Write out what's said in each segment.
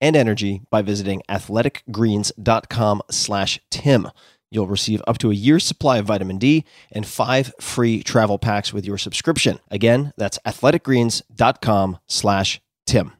and energy by visiting athleticgreens.com slash tim. You'll receive up to a year's supply of vitamin d and five free travel packs with your subscription. Again that's athleticgreens.com slash tim.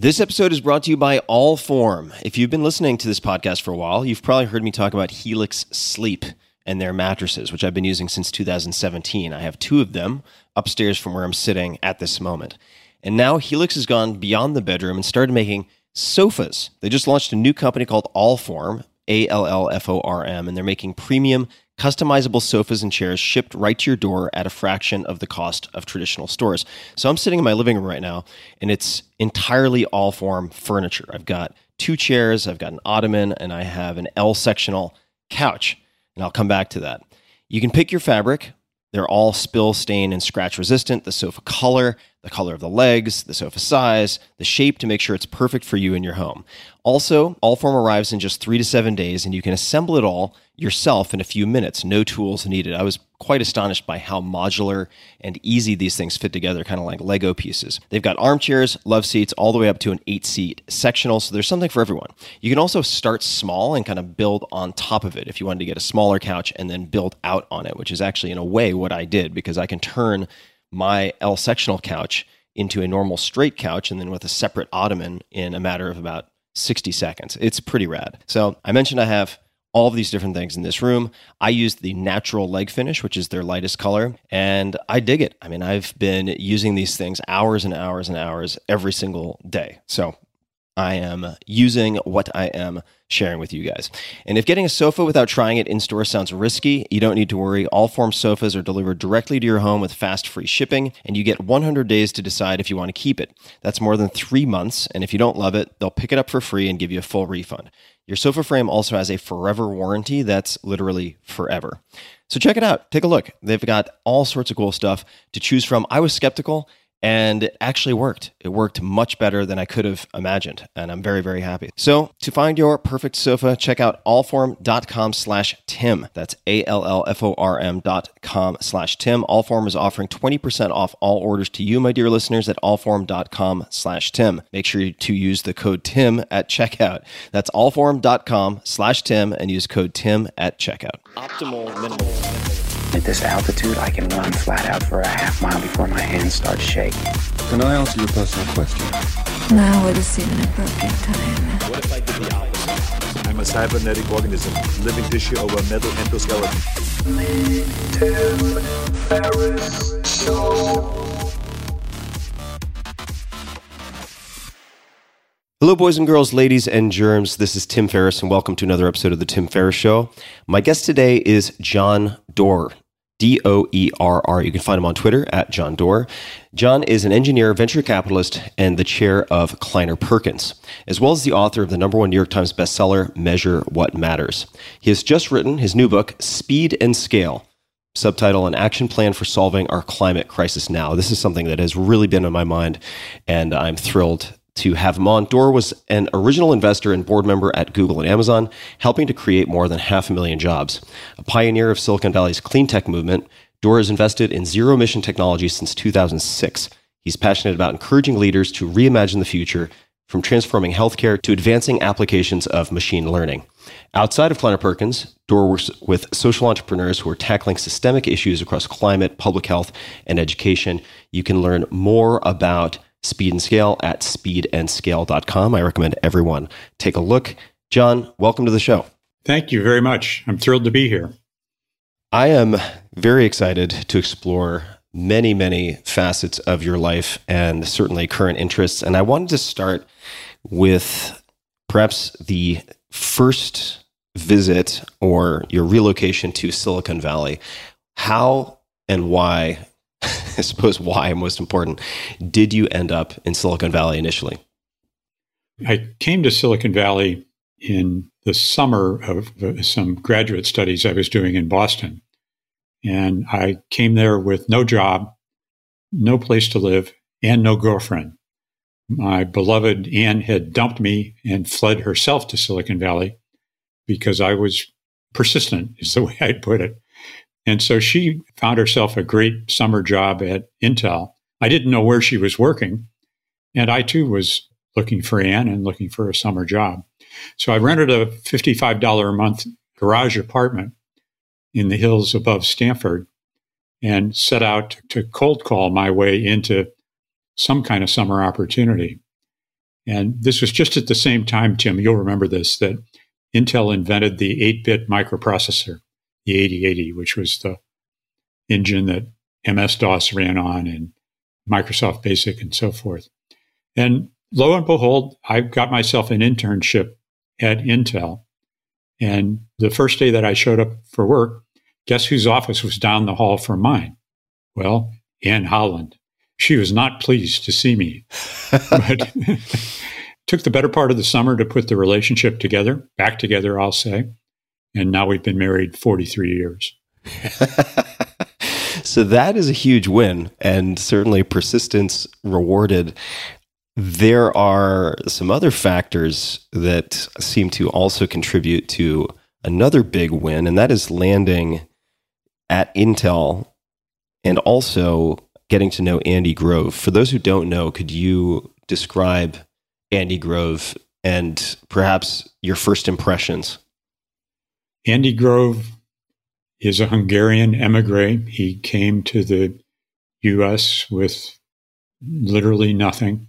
This episode is brought to you by Allform. If you've been listening to this podcast for a while, you've probably heard me talk about Helix Sleep and their mattresses, which I've been using since 2017. I have two of them upstairs from where I'm sitting at this moment. And now Helix has gone beyond the bedroom and started making sofas. They just launched a new company called Allform, A L L F O R M, and they're making premium customizable sofas and chairs shipped right to your door at a fraction of the cost of traditional stores. So I'm sitting in my living room right now, and it's entirely Allform furniture. I've got two chairs, I've got an ottoman, and I have an L sectional couch. And I'll come back to that. You can pick your fabric. They're all spill, stain, and scratch resistant. The sofa color, the color of the legs, the sofa size, the shape to make sure it's perfect for you and your home. Also, Allform arrives in just three to seven days, and you can assemble it all yourself in a few minutes. No tools needed. I was quite astonished by how modular and easy these things fit together, kind of like Lego pieces. They've got armchairs, love seats, all the way up to an eight seat sectional, so there's something for everyone. You can also start small and kind of build on top of it if you wanted to get a smaller couch and then build out on it, which is actually, in a way, what I did because I can turn my L sectional couch into a normal straight couch and then with a separate ottoman in a matter of about 60 seconds. It's pretty rad. So I mentioned I have all of these different things in this room. I used the natural leg finish, which is their lightest color, and I dig it. I mean, I've been using these things hours and hours and hours every single day. So I am using what I am sharing with you guys. And if getting a sofa without trying it in store sounds risky, you don't need to worry. Allform sofas are delivered directly to your home with fast free shipping, and you get 100 days to decide if you want to keep it. That's more than three months, and if you don't love it, they'll pick it up for free and give you a full refund. Your sofa frame also has a forever warranty that's literally forever. So check it out. Take a look. They've got all sorts of cool stuff to choose from. I was skeptical and it actually worked. It worked much better than I could have imagined, and I'm very, very happy. So to find your perfect sofa, check out allform.com slash Tim. That's A-L-L-F-O-R-M dot com slash Tim. Allform is offering 20% off all orders to you, my dear listeners, at allform.com slash Tim. Make sure to use the code Tim at checkout. That's allform.com slash Tim and use code Tim at checkout. Optimal minimal. At this altitude, I can run flat out for a half mile before my hands start shaking. Can I answer your personal question? Now would seem an appropriate time. What if I did the opposite? I'm a cybernetic organism, living tissue over metal endoskeleton. Hello, boys and girls, ladies and germs. This is Tim Ferriss, and welcome to another episode of The Tim Ferriss Show. My guest today is John Doerr. D O E R R. You can find him on Twitter at John Doerr. John is an engineer, venture capitalist, and the chair of Kleiner Perkins, as well as the author of the number one New York Times bestseller, Measure What Matters. He has just written his new book, Speed and Scale subtitle An Action Plan for Solving Our Climate Crisis Now. This is something that has really been on my mind, and I'm thrilled to have him on. Was an original investor and board member at Google and Amazon, helping to create more than half a million jobs. A pioneer of Silicon Valley's clean tech movement, Doerr has invested in zero emission technology since 2006. He's passionate about encouraging leaders to reimagine the future from transforming healthcare to advancing applications of machine learning. Outside of Kleiner Perkins, Doerr works with social entrepreneurs who are tackling systemic issues across climate, public health, and education. You can learn more about Speed and Scale at speedandscale.com. I recommend everyone take a look. John, welcome to the show. Thank you very much. I'm thrilled to be here. I am very excited to explore many, many facets of your life and certainly current interests. And I wanted to start with perhaps the first visit or your relocation to Silicon Valley. How and why, I suppose why most important, did you end up in Silicon Valley initially? I came to Silicon Valley in the summer of some graduate studies I was doing in Boston. And I came there with no job, no place to live, and no girlfriend. My beloved Anne had dumped me and fled herself to Silicon Valley because I was persistent, is the way I'd put it. And so she found herself a great summer job at Intel. I didn't know where she was working. And I too was looking for Anne and looking for a summer job. So I rented a $55 a month garage apartment in the hills above Stanford and set out to cold call my way into some kind of summer opportunity. And this was just at the same time, Tim, you'll remember this, that Intel invented the 8 bit microprocessor, the 8080, which was the engine that MS DOS ran on and Microsoft Basic and so forth. And lo and behold, I got myself an internship at Intel. And the first day that I showed up for work, guess whose office was down the hall from mine? Well, Anne Howland. She was not pleased to see me, but took the better part of the summer to put the relationship together, back together, I'll say. And now we've been married 43 years. so that is a huge win and certainly persistence rewarded. There are some other factors that seem to also contribute to another big win, and that is landing at Intel and also getting to know Andy Grove. For those who don't know, could you describe Andy Grove and perhaps your first impressions? Andy Grove is a Hungarian emigre. He came to the US with literally nothing,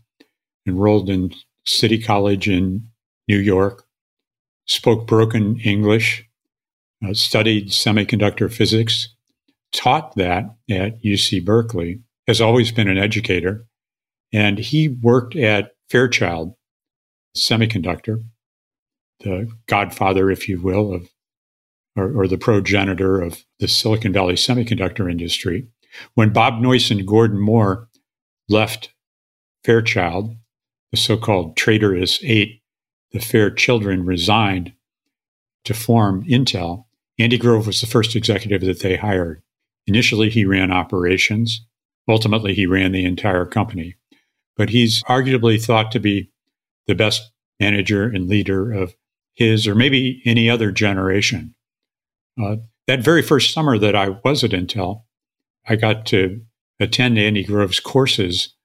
enrolled in City College in New York, spoke broken English, uh, studied semiconductor physics, taught that at UC Berkeley, has always been an educator. And he worked at Fairchild Semiconductor, the godfather, if you will, of or, or the progenitor of the Silicon Valley semiconductor industry. When Bob Noyce and Gordon Moore left Fairchild, the so called traitorous eight, the Fair children resigned to form Intel. Andy Grove was the first executive that they hired. Initially, he ran operations. Ultimately, he ran the entire company. But he's arguably thought to be the best manager and leader of his or maybe any other generation. Uh, that very first summer that I was at Intel, I got to attend Andy Grove's courses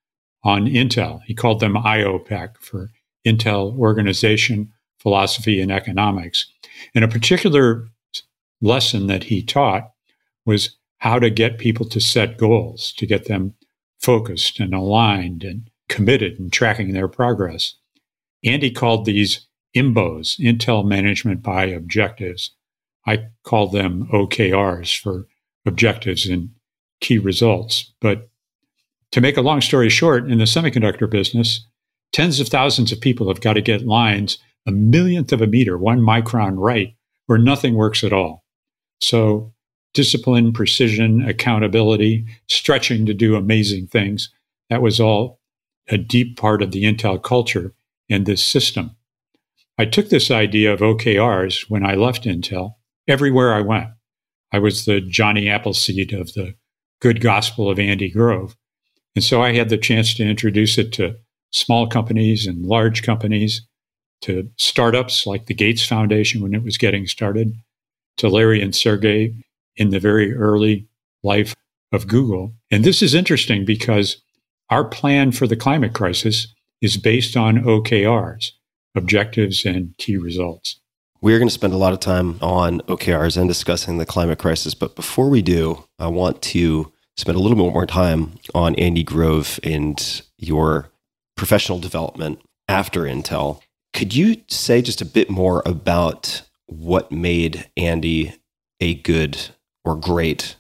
on Intel. He called them IOPEC for Intel Organization, Philosophy, and Economics. And a particular lesson that he taught was how to get people to set goals, to get them focused and aligned and committed and tracking their progress. Andy called these IMBOs, Intel Management by Objectives. I call them OKRs for objectives and key results. But to make a long story short, in the semiconductor business, tens of thousands of people have got to get lines a millionth of a meter, one micron right, where nothing works at all. So, discipline, precision, accountability, stretching to do amazing things that was all a deep part of the Intel culture in this system. I took this idea of OKRs when I left Intel everywhere I went. I was the Johnny Appleseed of the good gospel of Andy Grove. And so I had the chance to introduce it to small companies and large companies to startups like the Gates Foundation when it was getting started, to Larry and Sergey in the very early life of Google. And this is interesting because our plan for the climate crisis is based on OKRs, objectives and key results. We're going to spend a lot of time on OKRs and discussing the climate crisis. But before we do, I want to spend a little bit more time on Andy Grove and your professional development after Intel. Could you say just a bit more about what made Andy a good or great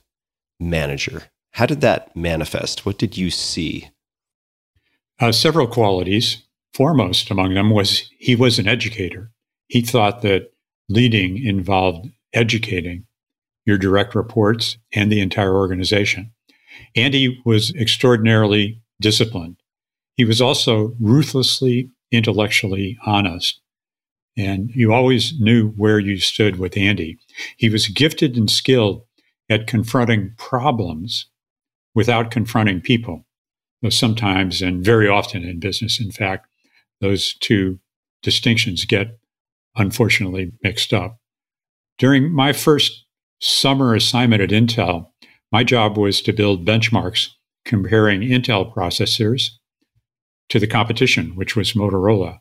manager? How did that manifest? What did you see? Uh, several qualities. Foremost among them was he was an educator. He thought that leading involved educating your direct reports and the entire organization. Andy was extraordinarily disciplined. He was also ruthlessly intellectually honest. And you always knew where you stood with Andy. He was gifted and skilled at confronting problems without confronting people. Sometimes and very often in business, in fact, those two distinctions get unfortunately mixed up. During my first summer assignment at Intel, my job was to build benchmarks comparing Intel processors to the competition, which was Motorola.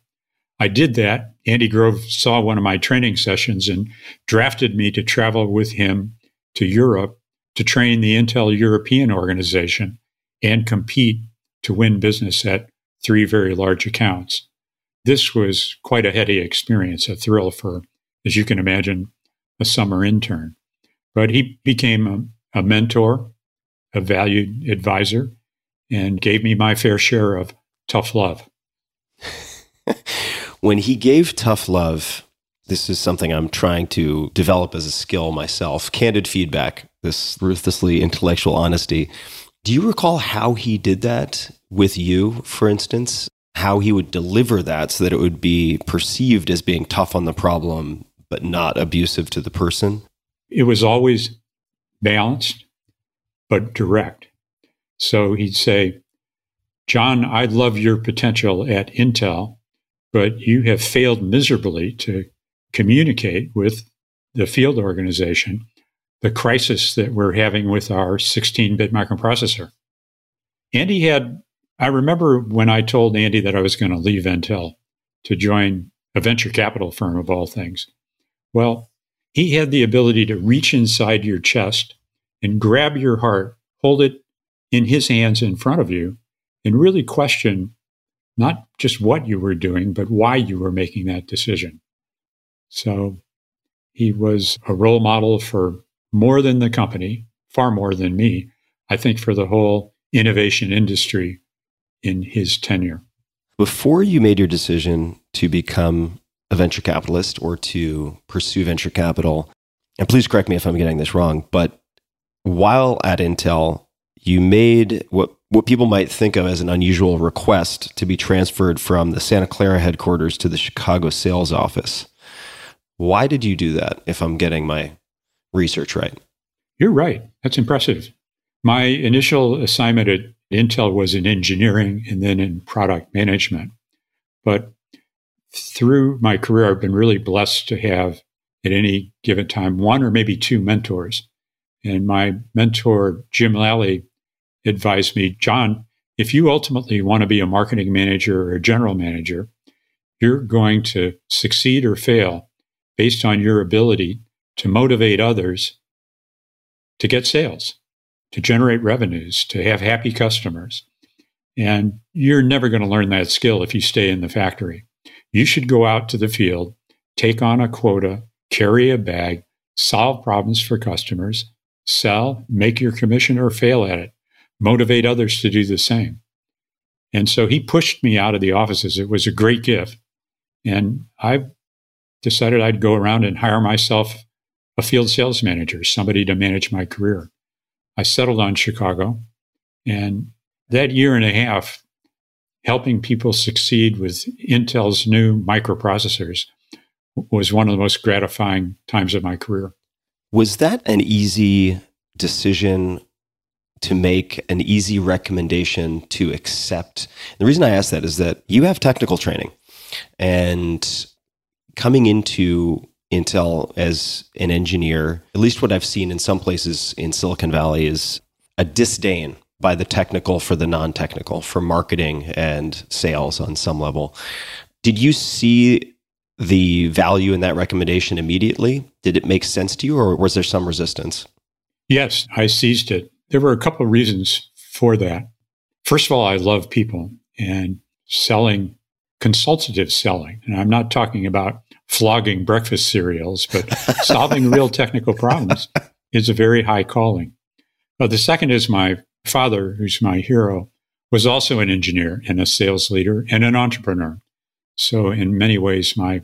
I did that. Andy Grove saw one of my training sessions and drafted me to travel with him to Europe to train the Intel European organization and compete to win business at three very large accounts. This was quite a heady experience, a thrill for, as you can imagine, a summer intern. But he became a, a mentor, a valued advisor, and gave me my fair share of tough love. when he gave tough love, this is something I'm trying to develop as a skill myself candid feedback, this ruthlessly intellectual honesty. Do you recall how he did that with you, for instance? How he would deliver that so that it would be perceived as being tough on the problem, but not abusive to the person? It was always balanced, but direct. So he'd say, John, I love your potential at Intel, but you have failed miserably to communicate with the field organization the crisis that we're having with our 16 bit microprocessor. And he had, I remember when I told Andy that I was going to leave Intel to join a venture capital firm of all things. Well, he had the ability to reach inside your chest and grab your heart, hold it in his hands in front of you, and really question not just what you were doing, but why you were making that decision. So he was a role model for more than the company, far more than me, I think for the whole innovation industry in his tenure. Before you made your decision to become a venture capitalist or to pursue venture capital, and please correct me if I'm getting this wrong, but while at Intel, you made what, what people might think of as an unusual request to be transferred from the Santa Clara headquarters to the Chicago sales office. Why did you do that, if I'm getting my research right? You're right. That's impressive. My initial assignment at Intel was in engineering and then in product management. But through my career, I've been really blessed to have at any given time one or maybe two mentors. And my mentor, Jim Lally, advised me, John, if you ultimately want to be a marketing manager or a general manager, you're going to succeed or fail based on your ability to motivate others to get sales, to generate revenues, to have happy customers. And you're never going to learn that skill if you stay in the factory. You should go out to the field, take on a quota, carry a bag, solve problems for customers, sell, make your commission or fail at it, motivate others to do the same. And so he pushed me out of the offices. It was a great gift. And I decided I'd go around and hire myself a field sales manager, somebody to manage my career. I settled on Chicago. And that year and a half, helping people succeed with Intel's new microprocessors was one of the most gratifying times of my career. Was that an easy decision to make an easy recommendation to accept? The reason I ask that is that you have technical training and coming into Intel as an engineer, at least what I've seen in some places in Silicon Valley, is a disdain by the technical for the non technical, for marketing and sales on some level. Did you see the value in that recommendation immediately? Did it make sense to you, or was there some resistance? Yes, I seized it. There were a couple of reasons for that. First of all, I love people and selling, consultative selling. And I'm not talking about flogging breakfast cereals, but solving real technical problems is a very high calling. Uh, the second is my father, who's my hero, was also an engineer and a sales leader and an entrepreneur. So, in many ways, my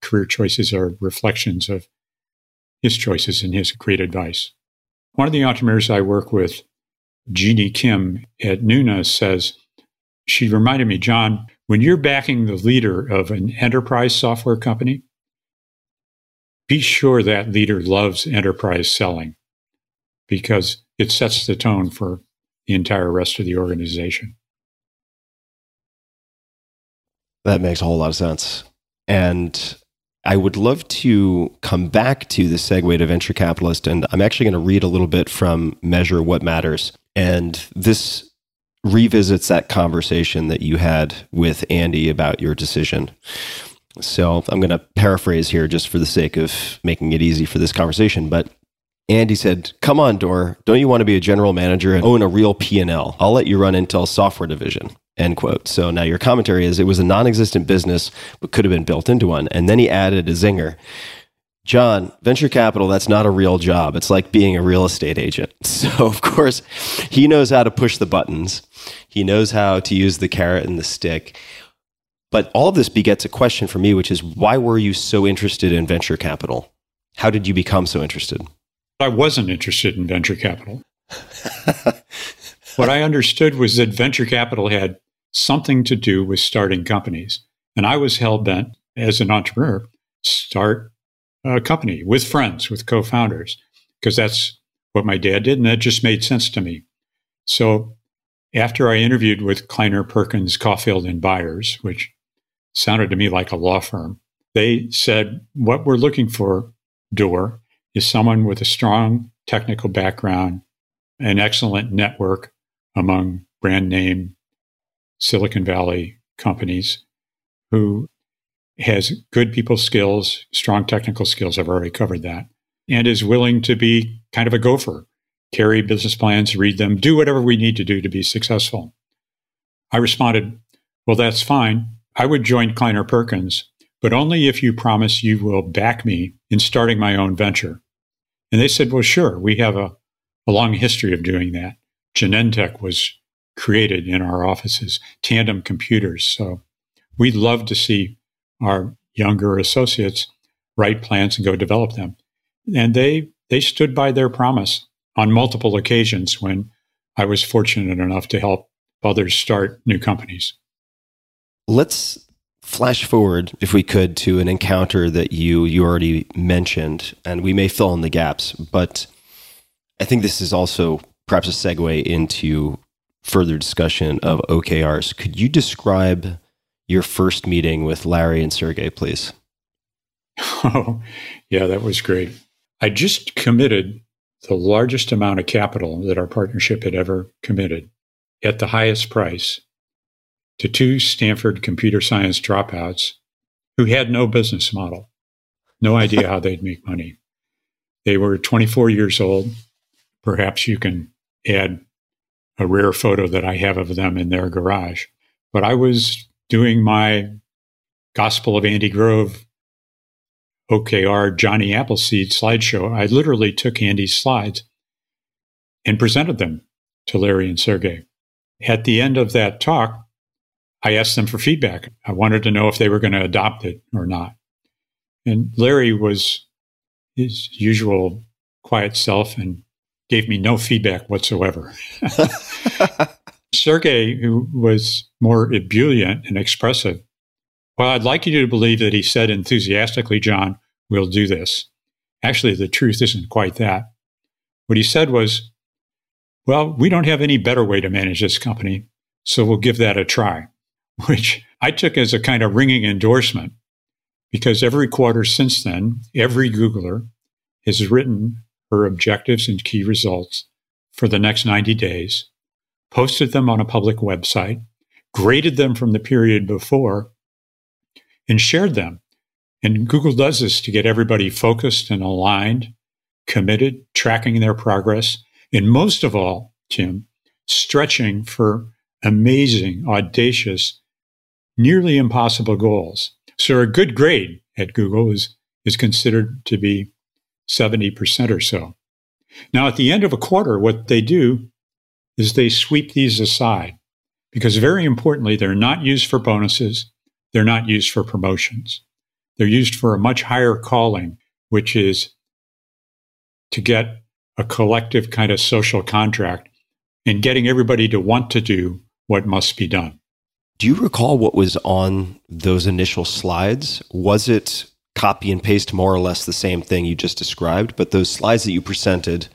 career choices are reflections of his choices and his great advice. One of the entrepreneurs I work with, Jini Kim at Nuna, says, she reminded me, John, when you're backing the leader of an enterprise software company, be sure that leader loves enterprise selling because it sets the tone for the entire rest of the organization. That makes a whole lot of sense. And I would love to come back to the segue to venture capitalist. And I'm actually going to read a little bit from Measure What Matters. And this revisits that conversation that you had with Andy about your decision. So I'm going to paraphrase here just for the sake of making it easy for this conversation. But Andy said, "Come on, Doerr. Don't you want to be a general manager and own a real P&L? I'll let you run Intel's software division." End quote. So now your commentary is it was a non-existent business, but could have been built into one. And then he added a zinger. John, venture capital, that's not a real job. It's like being a real estate agent. So, of course, he knows how to push the buttons. He knows how to use the carrot and the stick. But all of this begets a question for me, which is why were you so interested in venture capital? How did you become so interested? I wasn't interested in venture capital. what I understood was that venture capital had something to do with starting companies. And I was hell bent as an entrepreneur, start a company with friends, with co founders, because that's what my dad did. And that just made sense to me. So after I interviewed with Kleiner Perkins, Caufield, and Byers, which sounded to me like a law firm, they said, What we're looking for, Doerr, is someone with a strong technical background, an excellent network among brand name Silicon Valley companies who has good people skills, strong technical skills. I've already covered that. And is willing to be kind of a gopher, carry business plans, read them, do whatever we need to do to be successful. I responded, Well, that's fine. I would join Kleiner Perkins, but only if you promise you will back me in starting my own venture. And they said, well, sure, we have a, a long history of doing that. Genentech was created in our offices, tandem computers. So we'd love to see our younger associates write plans and go develop them. And they, they stood by their promise on multiple occasions when I was fortunate enough to help others start new companies. Let's flash forward, if we could, to an encounter that you you already mentioned, and we may fill in the gaps. But I think this is also perhaps a segue into further discussion of OKRs. Could you describe your first meeting with Larry and Sergey, please? Oh, yeah, that was great. I just committed the largest amount of capital that our partnership had ever committed at the highest price to two Stanford computer science dropouts who had no business model, no idea how they'd make money. They were 24 years old. Perhaps you can add a rare photo that I have of them in their garage. But I was doing my Gospel of Andy Grove OKR Johnny Appleseed slideshow. I literally took Andy's slides and presented them to Larry and Sergey. At the end of that talk, I asked them for feedback. I wanted to know if they were going to adopt it or not. And Larry was his usual quiet self and gave me no feedback whatsoever. Sergey, who was more ebullient and expressive, well, I'd like you to believe that he said enthusiastically, John, we'll do this. Actually, the truth isn't quite that. What he said was, well, we don't have any better way to manage this company, so we'll give that a try, which I took as a kind of ringing endorsement because every quarter since then, every Googler has written her objectives and key results for the next 90 days, posted them on a public website, graded them from the period before, and shared them. And Google does this to get everybody focused and aligned, committed, tracking their progress, and most of all, Tim, stretching for amazing, audacious, nearly impossible goals. So a good grade at Google is, is considered to be 70% or so. Now, at the end of a quarter, what they do is they sweep these aside because, very importantly, they're not used for bonuses, they're not used for promotions. They're used for a much higher calling, which is to get a collective kind of social contract and getting everybody to want to do what must be done. Do you recall what was on those initial slides? Was it copy and paste more or less the same thing you just described? But those slides that you presented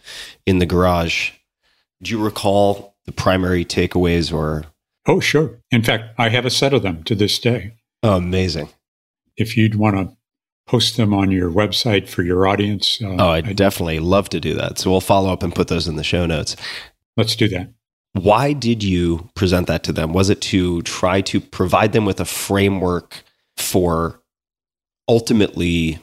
in the garage, do you recall the primary takeaways or? Oh, sure. In fact, I have a set of them to this day. Oh, amazing. If you'd want to post them on your website for your audience. Uh, oh, I'd definitely love to do that. So we'll follow up and put those in the show notes. Let's do that. Why did you present that to them? Was it to try to provide them with a framework for ultimately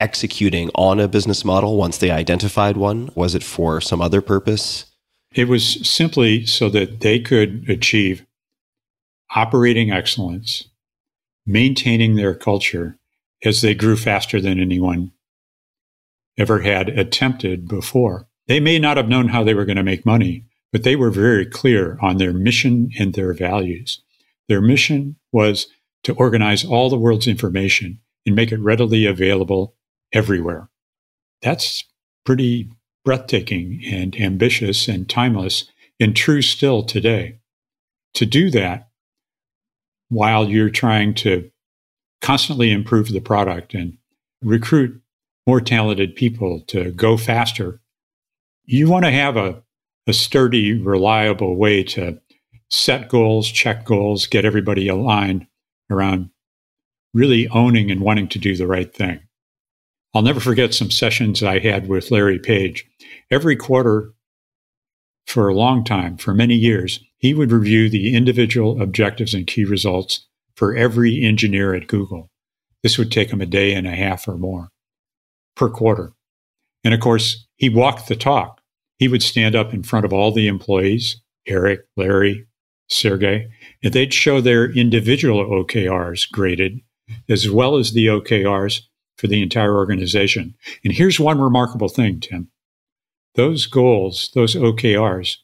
executing on a business model once they identified one? Was it for some other purpose? It was simply so that they could achieve operating excellence, maintaining their culture as they grew faster than anyone ever had attempted before. They may not have known how they were going to make money, but they were very clear on their mission and their values. Their mission was to organize all the world's information and make it readily available everywhere. That's pretty breathtaking and ambitious and timeless and true still today. To do that while you're trying to constantly improve the product and recruit more talented people to go faster, you want to have a a sturdy, reliable way to set goals, check goals, get everybody aligned around really owning and wanting to do the right thing. I'll never forget some sessions I had with Larry Page. Every quarter, for a long time, for many years, he would review the individual objectives and key results for every engineer at Google. This would take him a day and a half or more per quarter. And of course, he walked the talk. He would stand up in front of all the employees, Eric, Larry, Sergey, and they'd show their individual OKRs graded, as well as the OKRs for the entire organization. And here's one remarkable thing, Tim. Those goals, those OKRs,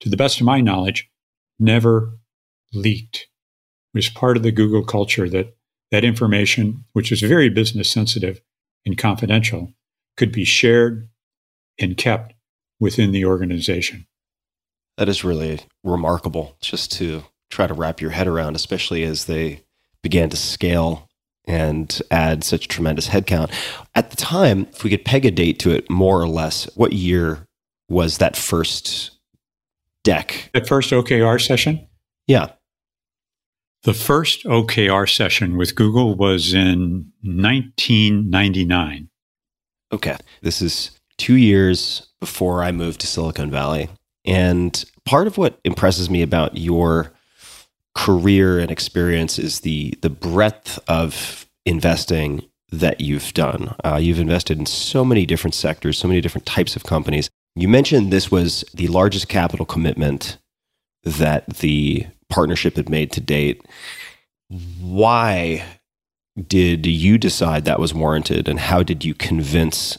to the best of my knowledge, never leaked. It was part of the Google culture that that information, which was very business sensitive and confidential, could be shared and kept within the organization. That is really remarkable just to try to wrap your head around, especially as they began to scale and add such tremendous headcount. At the time, if we could peg a date to it more or less, what year was that first deck? That first OKR session? Yeah. The first OKR session with Google was in 1999. Okay. This is two years before I moved to Silicon Valley. And part of what impresses me about your career and experience is the the breadth of investing that you've done. Uh, you've invested in so many different sectors, so many different types of companies. You mentioned this was the largest capital commitment that the partnership had made to date. Why did you decide that was warranted, and how did you convince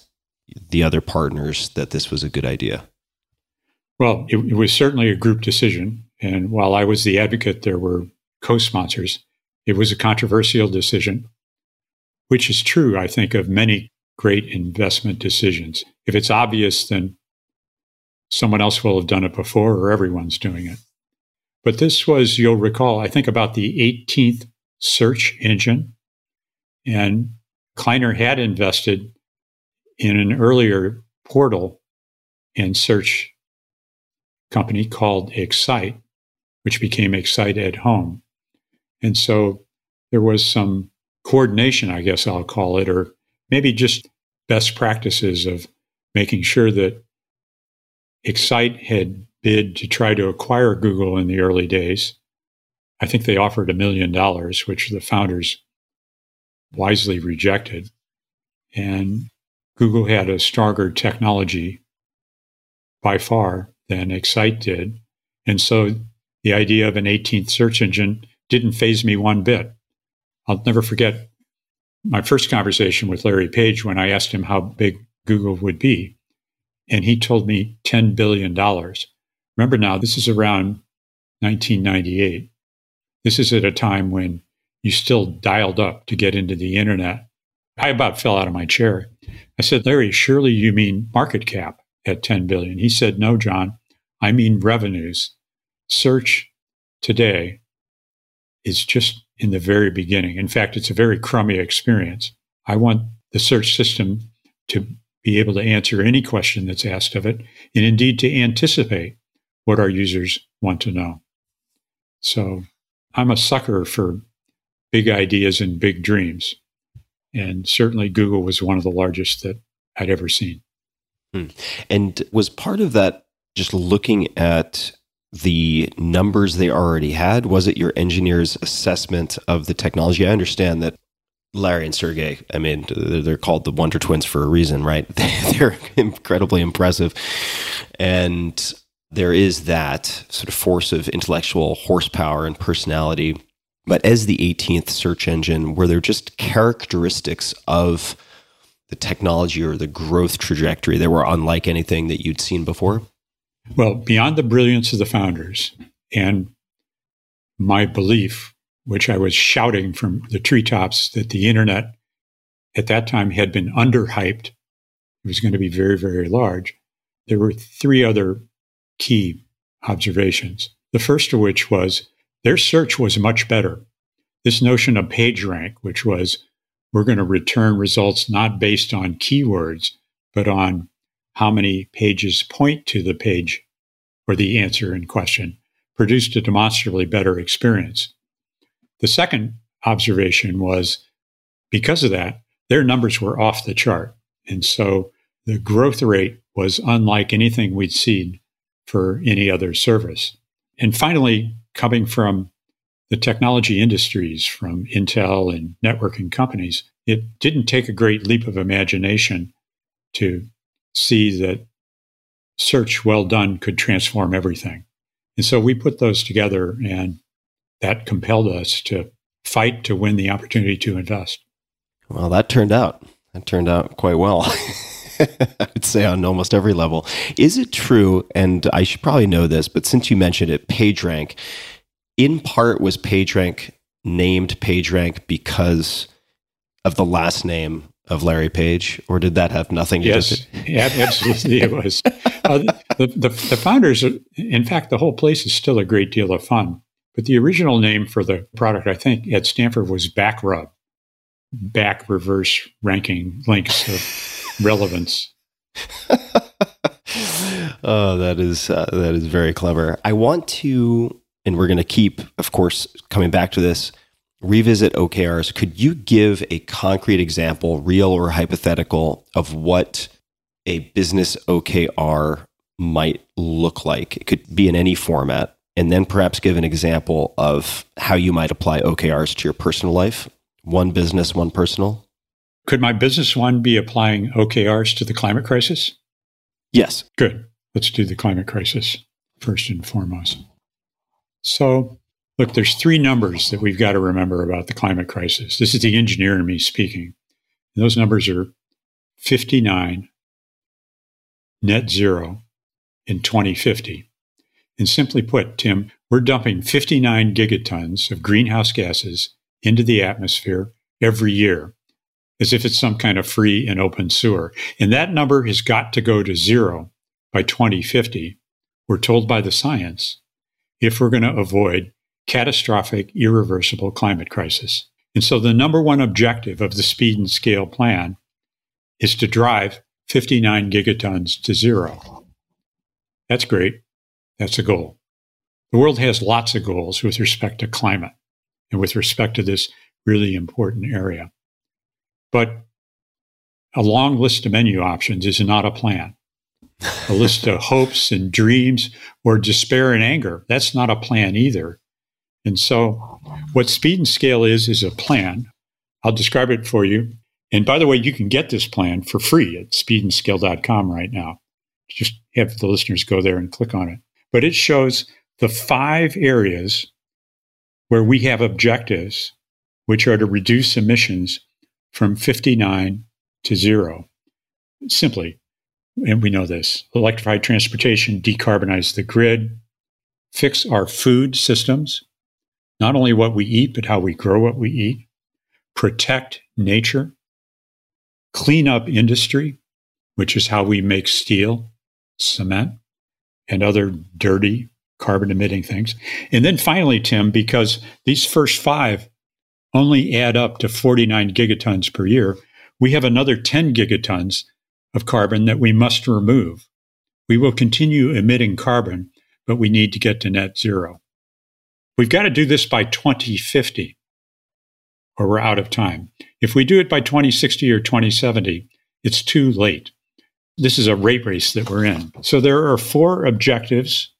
the other partners that this was a good idea? Well, it, it was certainly a group decision. And while I was the advocate, there were co sponsors. It was a controversial decision, which is true, I think, of many great investment decisions. If it's obvious, then someone else will have done it before or everyone's doing it. But this was, you'll recall, I think about the 18th search engine. And Kleiner had invested in an earlier portal and search company called Excite, which became Excite at Home. And so there was some coordination, I guess I'll call it, or maybe just best practices of making sure that Excite had bid to try to acquire Google in the early days. I think they offered a million dollars, which the founders wisely rejected. And Google had a stronger technology by far than Excite did. And so the idea of an 18th search engine didn't phase me one bit. I'll never forget my first conversation with Larry Page when I asked him how big Google would be. And he told me $10 billion. Remember now, this is around 1998. This is at a time when you still dialed up to get into the internet. I about fell out of my chair. I said, Larry, surely you mean market cap at 10 billion. He said, No, John, I mean revenues. Search today is just in the very beginning. In fact, it's a very crummy experience. I want the search system to be able to answer any question that's asked of it, and indeed to anticipate what our users want to know. So I'm a sucker for big ideas and big dreams. And certainly Google was one of the largest that I'd ever seen. Hmm. And was part of that just looking at the numbers they already had? Was it your engineer's assessment of the technology? I understand that Larry and Sergey, I mean, they're called the Wonder Twins for a reason, right? They're incredibly impressive. And there is that sort of force of intellectual horsepower and personality. But as the 18th search engine, were there just characteristics of the technology or the growth trajectory that were unlike anything that you'd seen before? Well, beyond the brilliance of the founders and my belief, which I was shouting from the treetops, that the internet at that time had been underhyped, it was going to be very, very large. There were three other key observations. The first of which was their search was much better. This notion of PageRank, which was we're going to return results not based on keywords, but on how many pages point to the page or the answer in question, produced a demonstrably better experience. The second observation was because of that, their numbers were off the chart. And so the growth rate was unlike anything we'd seen for any other service. And finally, coming from the technology industries, from Intel and networking companies, it didn't take a great leap of imagination to see that search well done could transform everything. And so we put those together, and that compelled us to fight to win the opportunity to invest. Well, that turned out. That turned out quite well. I'd say on almost every level. Is it true, and I should probably know this, but since you mentioned it, PageRank, in part was PageRank named PageRank because of the last name of Larry Page, or did that have nothing to yes, do with it? Yes, absolutely it was. Uh, the, the, the founders, in fact, the whole place is still a great deal of fun. But the original name for the product, I think, at Stanford was Backrub, back reverse ranking links of relevance. oh, that is uh, that is very clever. I want to, and we're going to keep, of course, coming back to this revisit OKRs, could you give a concrete example, real or hypothetical, of what a business OKR might look like? It could be in any format. And then perhaps give an example of how you might apply OKRs to your personal life. One business, one personal. Could my business one be applying OKRs to the climate crisis? Yes. Good. Let's do the climate crisis first and foremost. So, Look, there's three numbers that we've got to remember about the climate crisis. This is the engineer in me speaking. And those numbers are 59, net zero in 2050. And simply put, Tim, we're dumping 59 gigatons of greenhouse gases into the atmosphere every year as if it's some kind of free and open sewer. And that number has got to go to zero by 2050. We're told by the science if we're going to avoid catastrophic, irreversible climate crisis. And so the number one objective of the speed and scale plan is to drive 59 gigatons to zero. That's great. That's a goal. The world has lots of goals with respect to climate and with respect to this really important area. But a long list of menu options is not a plan. A list of hopes and dreams or despair and anger, that's not a plan either. And so, what speed and scale is, is a plan. I'll describe it for you. And by the way, you can get this plan for free at speedandscale.com right now. Just have the listeners go there and click on it. But it shows the five areas where we have objectives, which are to reduce emissions from 59 to zero. Simply, and we know this electrified transportation, decarbonize the grid, fix our food systems, not only what we eat, but how we grow what we eat, protect nature, clean up industry, which is how we make steel, cement, and other dirty carbon emitting things. And then finally, Tim, because these first five only add up to 49 gigatons per year, we have another 10 gigatons of carbon that we must remove. We will continue emitting carbon, but we need to get to net zero. We've got to do this by 2050 or we're out of time. If we do it by 2060 or 2070, it's too late. This is a rate race that we're in. So there are four objectives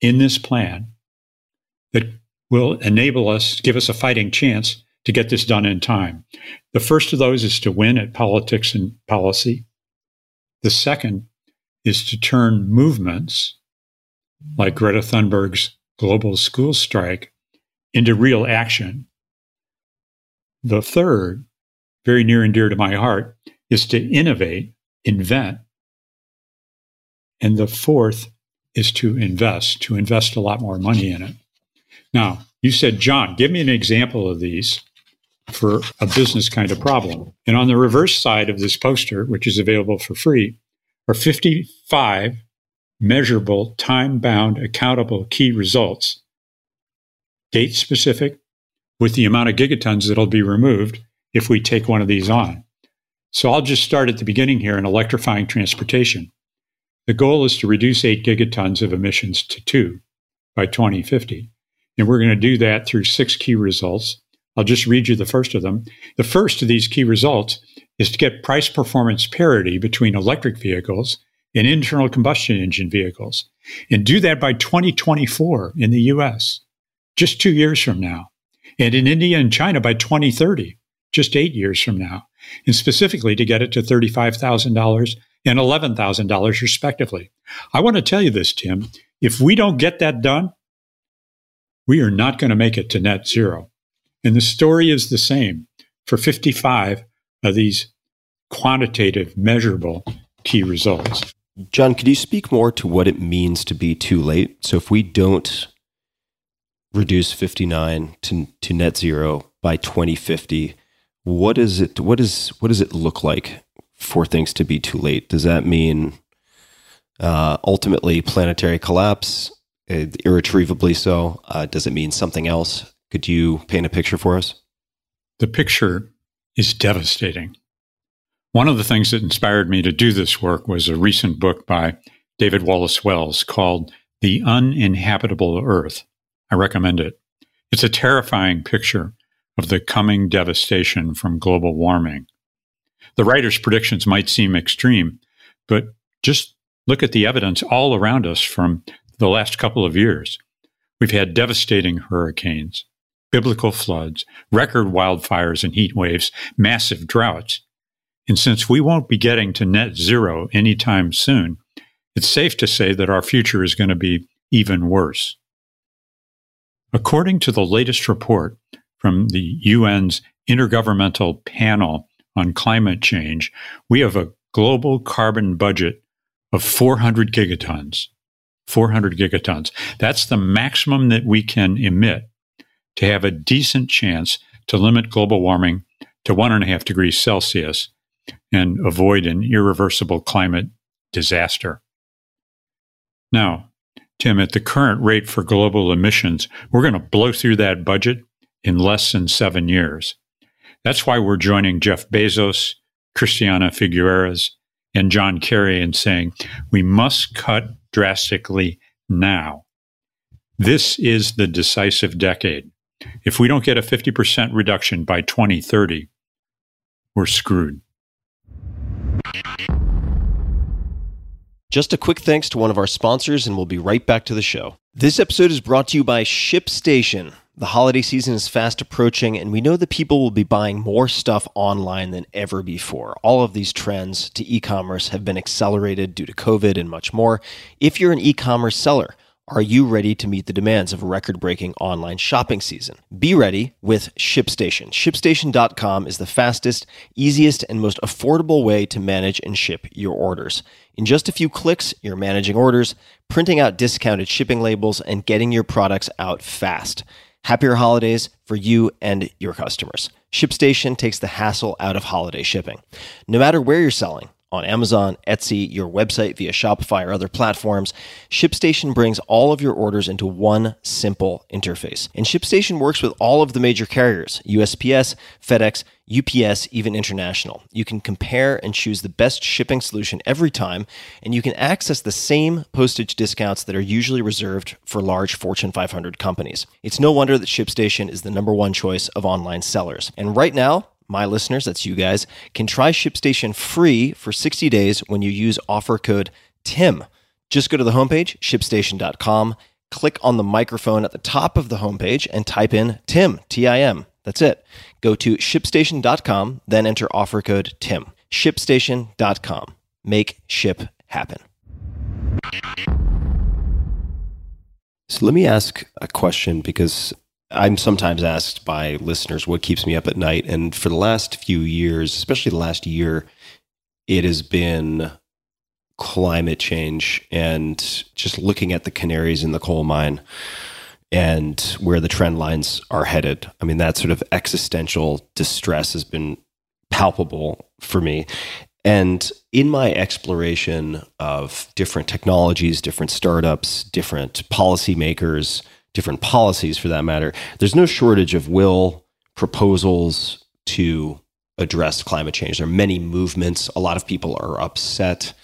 in this plan that will enable us, give us a fighting chance to get this done in time. The first of those is to win at politics and policy. The second is to turn movements like Greta Thunberg's global school strike into real action. The third, very near and dear to my heart, is to innovate, invent. And the fourth is to invest, to invest a lot more money in it. Now, you said, John, give me an example of these for a business kind of problem. And on the reverse side of this poster, which is available for free, are 55 measurable, time bound, accountable key results, date specific, with the amount of gigatons that'll be removed if we take one of these on. So I'll just start at the beginning here in electrifying transportation. The goal is to reduce 8 gigatons of emissions to 2 by 2050. And we're going to do that through six key results I'll just read you the first of them. The first of these key results is to get price performance parity between electric vehicles and internal combustion engine vehicles, and do that by 2024 in the US, just two years from now, and in India and China by 2030, just eight years from now, and specifically to get it to $35,000 and $11,000 respectively. I want to tell you this, Tim. If we don't get that done, we are not going to make it to net zero. And the story is the same for 55 of these quantitative, measurable key results. John, could you speak more to what it means to be too late? So if we don't reduce 59 to, to net zero by 2050, what is it what is what does it look like for things to be too late? Does that mean uh, ultimately planetary collapse, uh, irretrievably so? Uh, does it mean something else? Could you paint a picture for us? The picture is devastating. One of the things that inspired me to do this work was a recent book by David Wallace Wells called The Uninhabitable Earth. I recommend it. It's a terrifying picture of the coming devastation from global warming. The writer's predictions might seem extreme, but just look at the evidence all around us from the last couple of years. We've had devastating hurricanes, biblical floods, record wildfires and heat waves, massive droughts. And since we won't be getting to net zero anytime soon, it's safe to say that our future is going to be even worse. According to the latest report from the UN's Intergovernmental Panel on Climate Change, we have a global carbon budget of 400 gigatons. 400 gigatons. That's the maximum that we can emit to have a decent chance to limit global warming to one and a half degrees Celsius and avoid an irreversible climate disaster. Now, Tim, at the current rate for global emissions, we're going to blow through that budget in less than seven years. That's why we're joining Jeff Bezos, Christiana Figueres, and John Kerry in saying we must cut drastically now. This is the decisive decade. If we don't get a 50% reduction by 2030, we're screwed. Just a quick thanks to one of our sponsors, and we'll be right back to the show. This episode is brought to you by ShipStation. The holiday season is fast approaching, and we know that people will be buying more stuff online than ever before. All of these trends to e commerce have been accelerated due to COVID and much more. If you're an e commerce seller, are you ready to meet the demands of a record breaking online shopping season? Be ready with ShipStation. ShipStation.com is the fastest, easiest, and most affordable way to manage and ship your orders. In just a few clicks, you're managing orders, printing out discounted shipping labels, and getting your products out fast. Happier holidays for you and your customers. ShipStation takes the hassle out of holiday shipping. No matter where you're selling, on Amazon, Etsy, your website via Shopify or other platforms, ShipStation brings all of your orders into one simple interface. And ShipStation works with all of the major carriers USPS, FedEx, UPS, even international. You can compare and choose the best shipping solution every time, and you can access the same postage discounts that are usually reserved for large Fortune 500 companies. It's no wonder that ShipStation is the number one choice of online sellers. And right now, my listeners, that's you guys, can try ShipStation free for 60 days when you use offer code TIM. Just go to the homepage, shipstation.com, click on the microphone at the top of the homepage, and type in TIM, T I M. That's it. Go to shipstation.com, then enter offer code TIM. Shipstation.com. Make ship happen. So let me ask a question because I'm sometimes asked by listeners what keeps me up at night. And for the last few years, especially the last year, it has been climate change and just looking at the canaries in the coal mine and where the trend lines are headed. I mean, that sort of existential distress has been palpable for me. And in my exploration of different technologies, different startups, different policymakers, different policies for that matter, there's no shortage of will proposals to address climate change. There are many movements. A lot of people are upset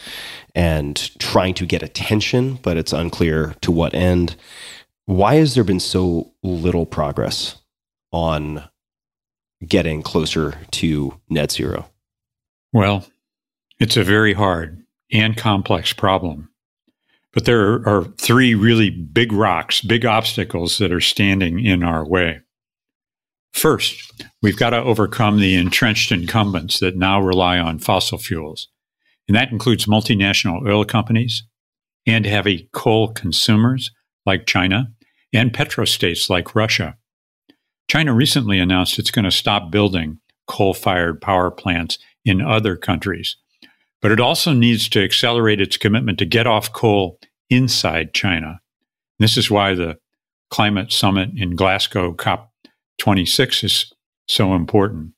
and trying to get attention, but it's unclear to what end. Why has there been so little progress on getting closer to net zero? Well, it's a very hard and complex problem. But there are three really big rocks, big obstacles that are standing in our way. First, we've got to overcome the entrenched incumbents that now rely on fossil fuels. And that includes multinational oil companies and heavy coal consumers like China and petrostates like Russia. China recently announced it's going to stop building coal fired power plants in other countries but it also needs to accelerate its commitment to get off coal inside China. This is why the climate summit in Glasgow, COP26, is so important.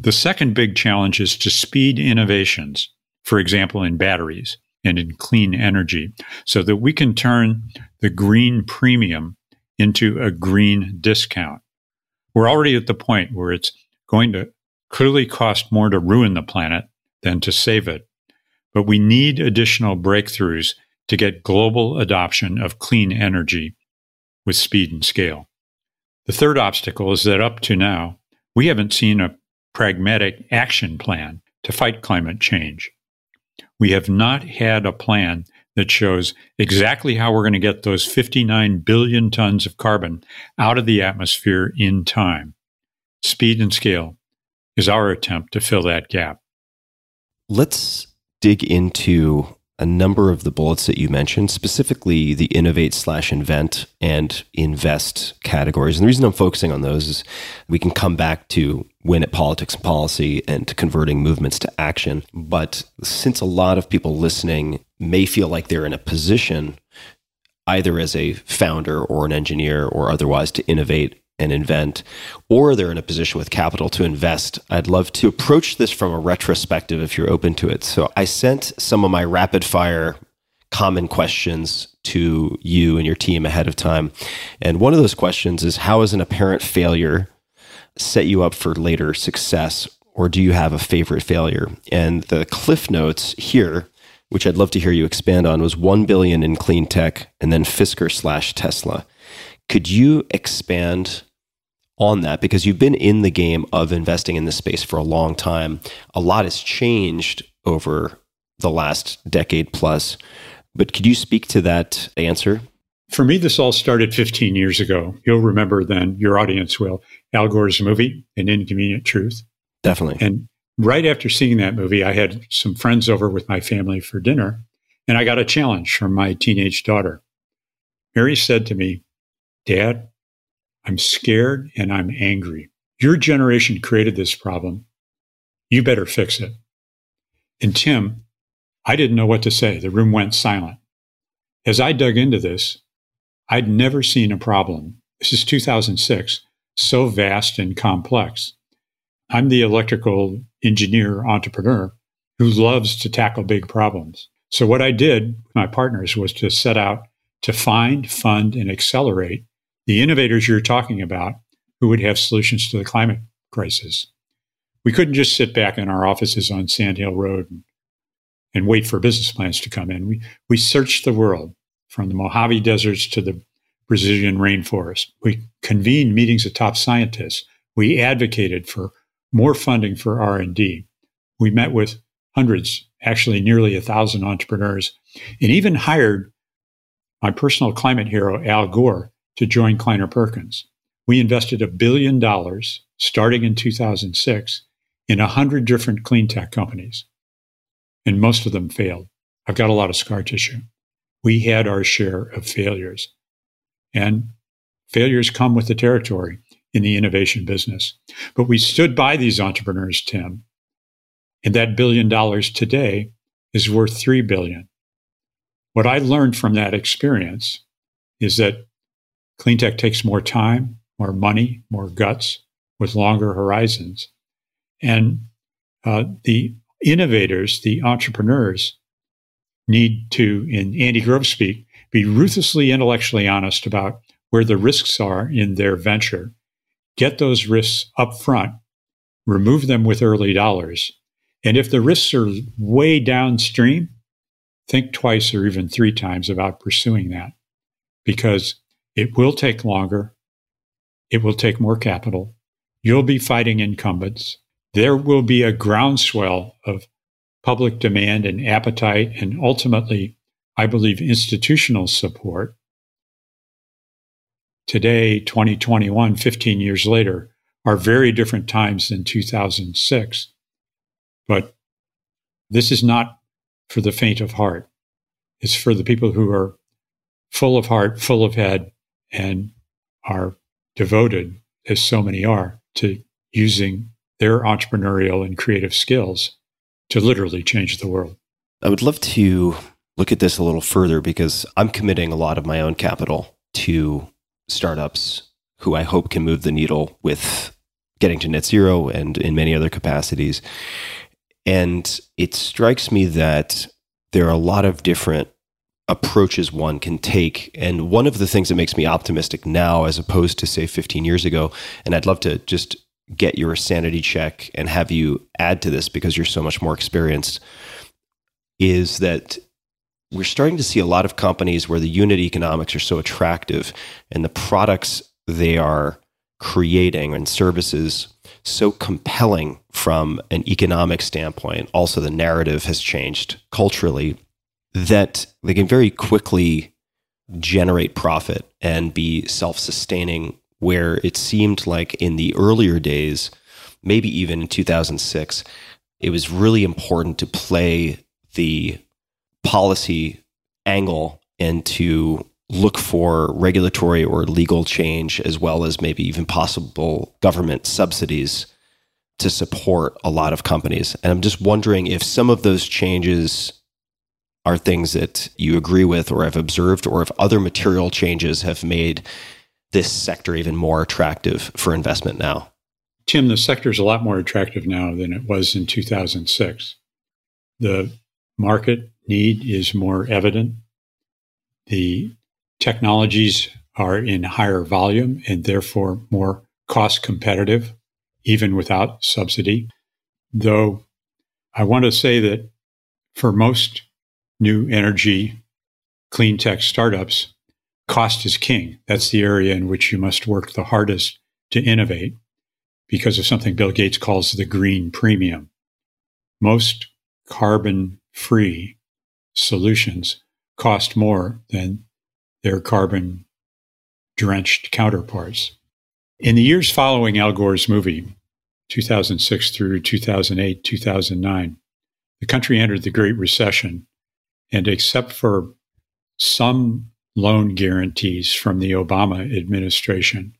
The second big challenge is to speed innovations, for example, in batteries and in clean energy, so that we can turn the green premium into a green discount. We're already at the point where it's going to clearly cost more to ruin the planet than to save it. But we need additional breakthroughs to get global adoption of clean energy with speed and scale. The third obstacle is that up to now, we haven't seen a pragmatic action plan to fight climate change. We have not had a plan that shows exactly how we're going to get those 59 billion tons of carbon out of the atmosphere in time. Speed and scale is our attempt to fill that gap. Let's dig into a number of the bullets that you mentioned, specifically the innovate slash invent and invest categories. And the reason I'm focusing on those is we can come back to win at politics and policy and to converting movements to action. But since a lot of people listening may feel like they're in a position, either as a founder or an engineer or otherwise, to innovate and invent, or they're in a position with capital to invest, I'd love to approach this from a retrospective if you're open to it. So I sent some of my rapid fire common questions to you and your team ahead of time. And one of those questions is how is an apparent failure set you up for later success? Or do you have a favorite failure? And the cliff notes here which I'd love to hear you expand on, was 1 billion in clean tech and then Fisker slash Tesla. Could you expand on that? Because you've been in the game of investing in this space for a long time. A lot has changed over the last decade plus. But could you speak to that answer? For me, this all started 15 years ago. You'll remember then, your audience will, Al Gore's movie, An Inconvenient Truth. Definitely. And right after seeing that movie, I had some friends over with my family for dinner, and I got a challenge from my teenage daughter. Mary said to me, Dad, I'm scared and I'm angry. Your generation created this problem. You better fix it. And Tim, I didn't know what to say. The room went silent. As I dug into this, I'd never seen a problem. This is 2006, so vast and complex. I'm the electrical engineer entrepreneur who loves to tackle big problems. So, what I did with my partners was to set out to find, fund, and accelerate the innovators you're talking about who would have solutions to the climate crisis. We couldn't just sit back in our offices on Sand Hill Road and and wait for business plans to come in. We, we searched the world from the Mojave deserts to the Brazilian rainforest. We convened meetings of top scientists. We advocated for more funding for R&D. We met with hundreds, actually nearly a thousand entrepreneurs, and even hired my personal climate hero, Al Gore, to join Kleiner Perkins. We invested a billion dollars starting in 2006 in 100 different clean tech companies and most of them failed. I've got a lot of scar tissue. We had our share of failures. And failures come with the territory in the innovation business. But we stood by these entrepreneurs, Tim. And that billion dollars today is worth 3 billion. What I learned from that experience is that clean tech takes more time, more money, more guts with longer horizons. And uh, the innovators, the entrepreneurs, need to, in Andy Grove speak, be ruthlessly intellectually honest about where the risks are in their venture, get those risks up front, remove them with early dollars. And if the risks are way downstream, think twice or even three times about pursuing that because it will take longer. It will take more capital. You'll be fighting incumbents there will be a groundswell of public demand and appetite, and ultimately, I believe, institutional support. Today, 2021, 15 years later, are very different times than 2006. But this is not for the faint of heart. It's for the people who are full of heart, full of head, and are devoted, as so many are, to using their entrepreneurial and creative skills to literally change the world. I would love to look at this a little further because I'm committing a lot of my own capital to startups who I hope can move the needle with getting to net zero and in many other capacities. And it strikes me that there are a lot of different approaches one can take. And one of the things that makes me optimistic now, as opposed to, say, 15 years ago, and I'd love to just get your sanity check and have you add to this because you're so much more experienced is that we're starting to see a lot of companies where the unit economics are so attractive and the products they are creating and services so compelling from an economic standpoint also the narrative has changed culturally that they can very quickly generate profit and be self-sustaining where it seemed like in the earlier days, maybe even in 2006, it was really important to play the policy angle and to look for regulatory or legal change, as well as maybe even possible government subsidies to support a lot of companies. And I'm just wondering if some of those changes are things that you agree with or have observed, or if other material changes have made this sector even more attractive for investment now? Tim, the sector is a lot more attractive now than it was in 2006. The market need is more evident. The technologies are in higher volume and therefore more cost competitive, even without subsidy. Though I want to say that for most new energy, clean tech startups, cost is king. That's the area in which you must work the hardest to innovate because of something Bill Gates calls the green premium. Most carbon free solutions cost more than their carbon drenched counterparts. In the years following Al Gore's movie, 2006 through 2008, 2009, the country entered the Great Recession. And except for some loan guarantees from the Obama administration,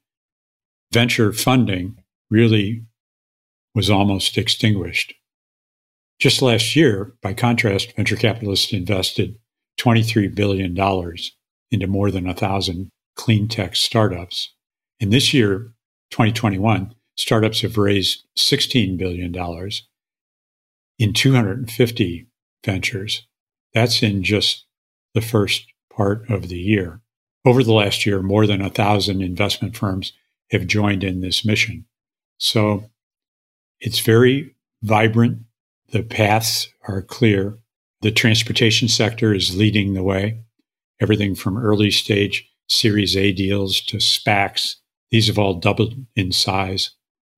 venture funding really was almost extinguished. Just last year, by contrast, venture capitalists invested $23 billion into more than 1,000 clean tech startups. And this year, 2021, startups have raised $16 billion in 250 ventures. That's in just the first part of the year. Over the last year, more than a thousand investment firms have joined in this mission. So it's very vibrant. The paths are clear. The transportation sector is leading the way. Everything from early stage Series A deals to SPACs. These have all doubled in size.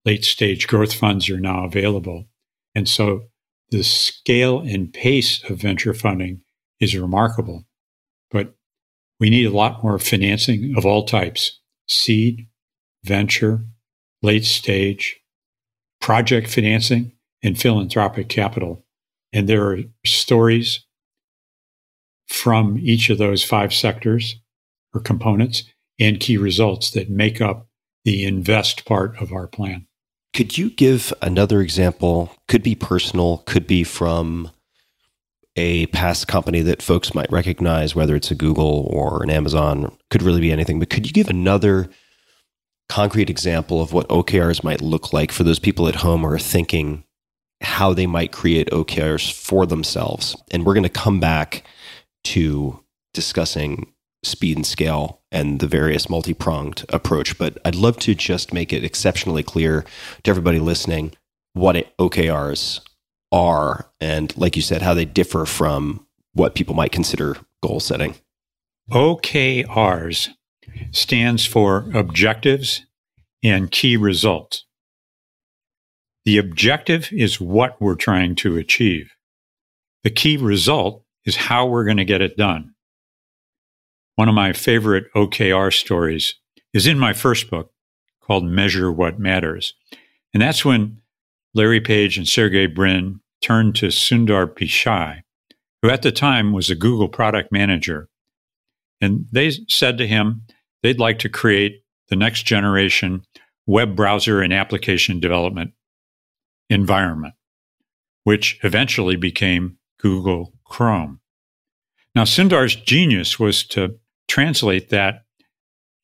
Late stage growth funds are now available. And so the scale and pace of venture funding is remarkable. But we need a lot more financing of all types seed, venture, late stage, project financing, and philanthropic capital. And there are stories from each of those five sectors or components and key results that make up the invest part of our plan. Could you give another example? Could be personal, could be from a past company that folks might recognize, whether it's a Google or an Amazon, could really be anything. But could you give another concrete example of what OKRs might look like for those people at home who are thinking how they might create OKRs for themselves? And we're going to come back to discussing speed and scale and the various multi pronged approach. But I'd love to just make it exceptionally clear to everybody listening what OKRs are and, like you said, how they differ from what people might consider goal setting. OKRs stands for objectives and key results. The objective is what we're trying to achieve. The key result is how we're going to get it done. One of my favorite OKR stories is in my first book called Measure What Matters. And that's when Larry Page and Sergey Brin turned to Sundar Pichai, who at the time was a Google product manager. And they said to him they'd like to create the next generation web browser and application development environment, which eventually became Google Chrome. Now, Sundar's genius was to translate that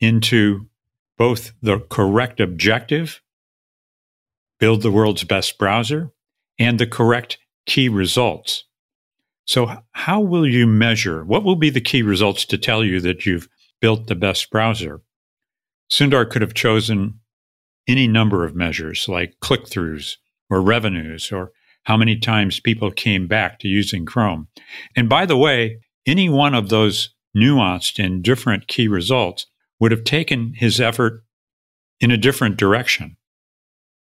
into both the correct objective, build the world's best browser, and the correct key results. So, how will you measure? What will be the key results to tell you that you've built the best browser? Sundar could have chosen any number of measures like click throughs or revenues or how many times people came back to using Chrome. And by the way, any one of those nuanced and different key results would have taken his effort in a different direction.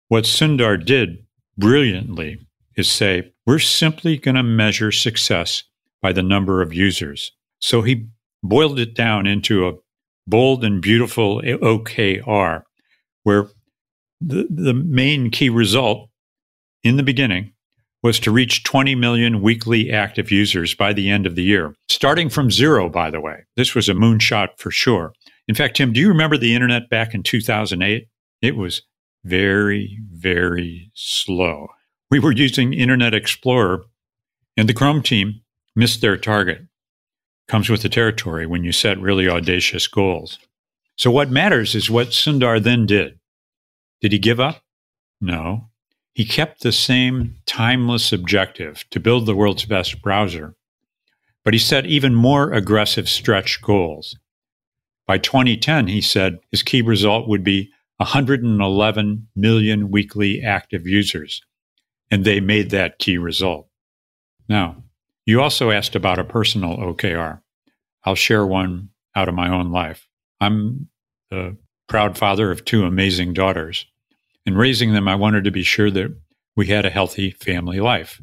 What Sundar did brilliantly is say, we're simply going to measure success by the number of users. So he boiled it down into a bold and beautiful OKR, where the, the main key result in the beginning was to reach 20 million weekly active users by the end of the year, starting from zero, by the way. This was a moonshot for sure. In fact, Tim, do you remember the internet back in 2008? It was very, very slow. We were using Internet Explorer, and the Chrome team missed their target. Comes with the territory when you set really audacious goals. So, what matters is what Sundar then did. Did he give up? No. He kept the same timeless objective to build the world's best browser, but he set even more aggressive stretch goals. By 2010, he said his key result would be 111 million weekly active users, and they made that key result. Now, You also asked about a personal OKR. I'll share one out of my own life. I'm the proud father of two amazing daughters. In raising them, I wanted to be sure that we had a healthy family life.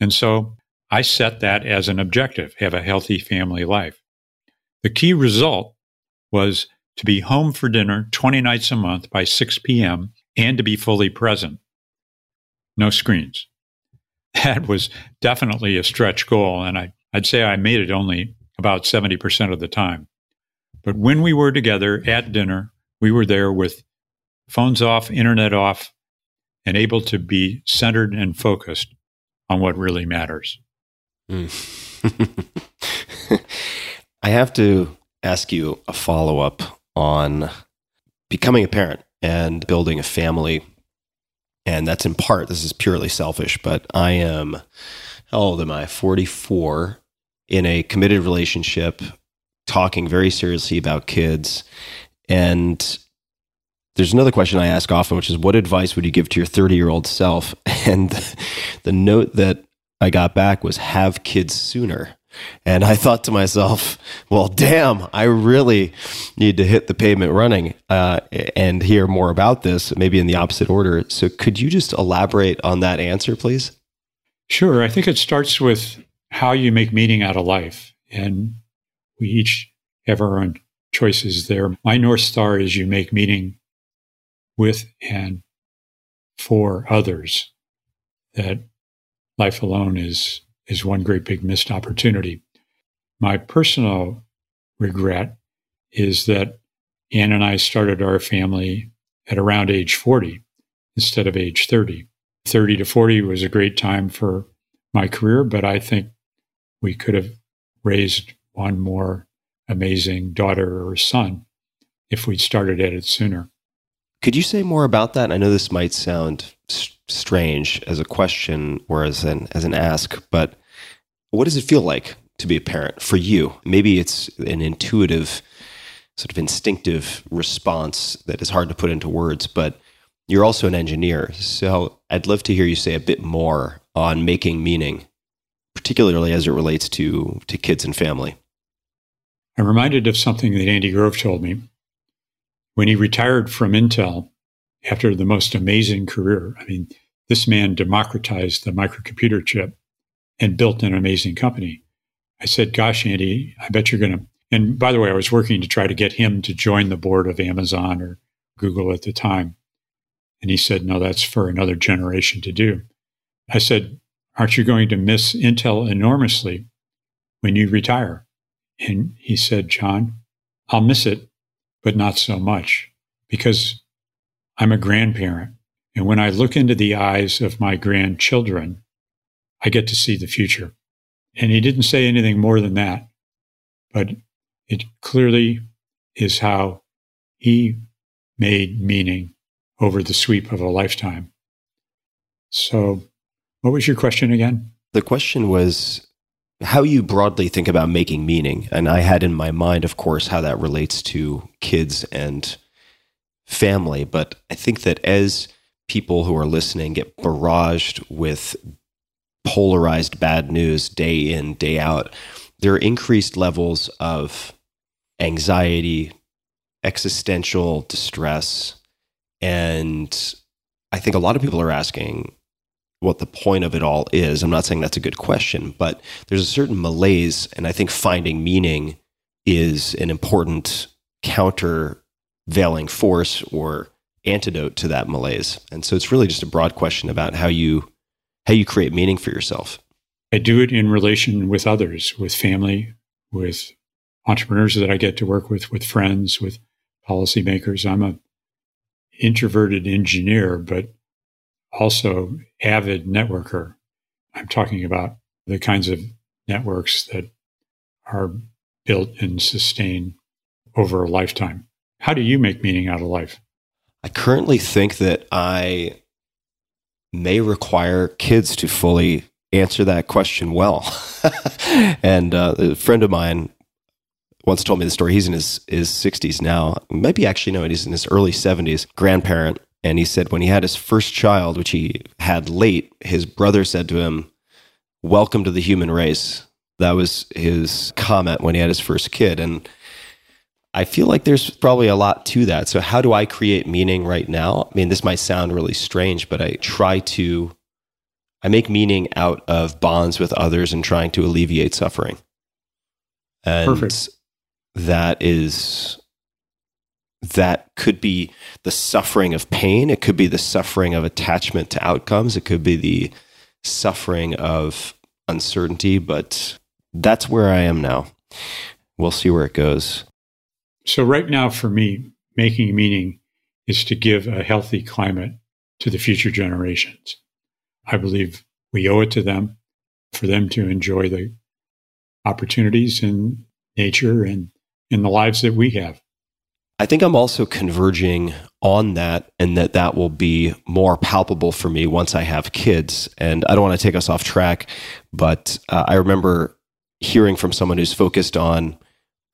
And so I set that as an objective have a healthy family life. The key result was to be home for dinner 20 nights a month by 6 p.m. and to be fully present. No screens. That was definitely a stretch goal, and I, I'd say I made it only about 70% of the time. But when we were together at dinner, we were there with phones off, internet off, and able to be centered and focused on what really matters. Mm. I have to ask you a follow up on becoming a parent and building a family. And that's in part, this is purely selfish, but I am, how old am I? 44 in a committed relationship, talking very seriously about kids. And there's another question I ask often, which is what advice would you give to your 30 year old self? And the note that I got back was have kids sooner. And I thought to myself, well, damn, I really need to hit the pavement running uh, and hear more about this, maybe in the opposite order. So, could you just elaborate on that answer, please? Sure. I think it starts with how you make meaning out of life. And we each have our own choices there. My North Star is you make meaning with and for others. That life alone is is one great big missed opportunity. My personal regret is that Ann and I started our family at around age 40 instead of age 30. 30 to 40 was a great time for my career, but I think we could have raised one more amazing daughter or son if we'd started at it sooner. Could you say more about that? I know this might sound strange as a question or as an as an ask, but what does it feel like to be a parent for you? Maybe it's an intuitive, sort of instinctive response that is hard to put into words, but you're also an engineer. So I'd love to hear you say a bit more on making meaning, particularly as it relates to to kids and family. I'm reminded of something that Andy Grove told me when he retired from Intel after the most amazing career. I mean, this man democratized the microcomputer chip and built an amazing company. I said, Gosh, Andy, I bet you're going to. And by the way, I was working to try to get him to join the board of Amazon or Google at the time. And he said, No, that's for another generation to do. I said, Aren't you going to miss Intel enormously when you retire? And he said, John, I'll miss it, but not so much because I'm a grandparent. And when I look into the eyes of my grandchildren, I get to see the future. And he didn't say anything more than that, but it clearly is how he made meaning over the sweep of a lifetime. So, what was your question again? The question was how you broadly think about making meaning. And I had in my mind, of course, how that relates to kids and family. But I think that as people who are listening get barraged with polarized bad news day in, day out, there are increased levels of anxiety, existential distress. And I think a lot of people are asking, what the point of it all is. I'm not saying that's a good question, but there's a certain malaise, and I think finding meaning is an important countervailing force or antidote to that malaise. And so it's really just a broad question about how you how you create meaning for yourself. I do it in relation with others, with family, with entrepreneurs that I get to work with, with friends, with policymakers. I'm a introverted engineer, but also avid networker. I'm talking about the kinds of networks that are built and sustained over a lifetime. How do you make meaning out of life? I currently think that I may require kids to fully answer that question well. and uh, a friend of mine once told me the story. He's in his, his 60s now. Maybe actually, no, he's in his early 70s, grandparent and he said when he had his first child, which he had late, his brother said to him, welcome to the human race. That was his comment when he had his first kid. And I feel like there's probably a lot to that. So, how do I create meaning right now? I mean, this might sound really strange, but I try to, I make meaning out of bonds with others and trying to alleviate suffering. And Perfect. that is, that could be the suffering of pain. It could be the suffering of attachment to outcomes. It could be the suffering of uncertainty, but that's where I am now. We'll see where it goes. So, right now, for me, making meaning is to give a healthy climate to the future generations. I believe we owe it to them for them to enjoy the opportunities in nature and in the lives that we have. I think I'm also converging on that, and that that will be more palpable for me once I have kids. And I don't want to take us off track, but uh, I remember hearing from someone who's focused on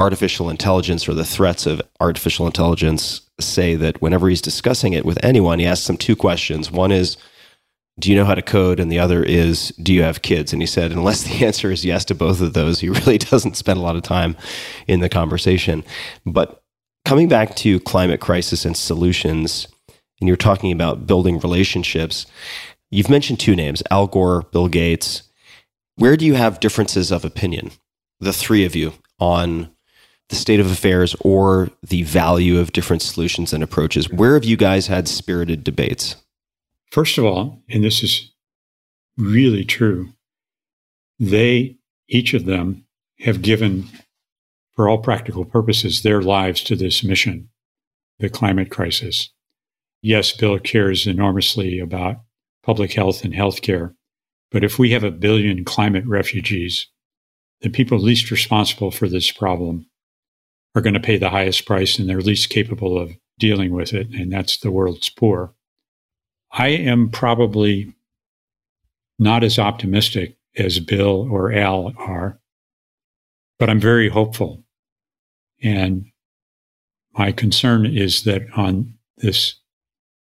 artificial intelligence or the threats of artificial intelligence say that whenever he's discussing it with anyone, he asks them two questions. One is, do you know how to code? And the other is, do you have kids? And he said, unless the answer is yes to both of those, he really doesn't spend a lot of time in the conversation. But coming back to climate crisis and solutions, and you're talking about building relationships, you've mentioned two names Al Gore, Bill Gates. Where do you have differences of opinion, the three of you, on the state of affairs or the value of different solutions and approaches? Where have you guys had spirited debates? First of all, and this is really true, they, each of them, have given, for all practical purposes, their lives to this mission, the climate crisis. Yes, Bill cares enormously about public health and healthcare, but if we have a billion climate refugees, the people least responsible for this problem are going to pay the highest price and they're least capable of dealing with it, and that's the world's poor. I am probably not as optimistic as Bill or Al are, but I'm very hopeful. And my concern is that on this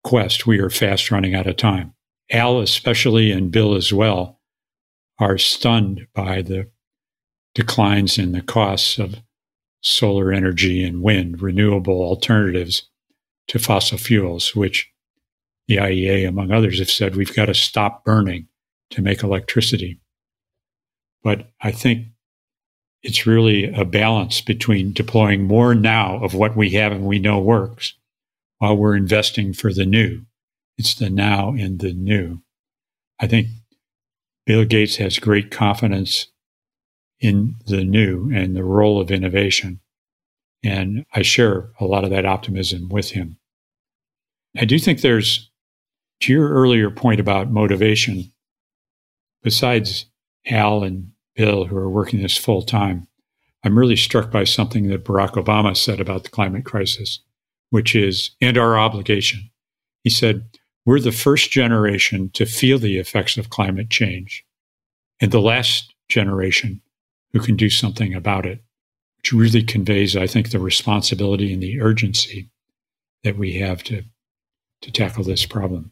quest, we are fast running out of time. Al, especially, and Bill as well, are stunned by the declines in the costs of solar energy and wind, renewable alternatives to fossil fuels, which the IEA, among others, have said we've got to stop burning to make electricity. But I think it's really a balance between deploying more now of what we have and we know works while we're investing for the new. It's the now and the new. I think Bill Gates has great confidence in the new and the role of innovation. And I share a lot of that optimism with him. I do think there's, to your earlier point about motivation, besides Al and Bill, who are working this full time, I'm really struck by something that Barack Obama said about the climate crisis, which is, and our obligation. He said, We're the first generation to feel the effects of climate change, and the last generation who can do something about it, which really conveys, I think, the responsibility and the urgency that we have to, to tackle this problem.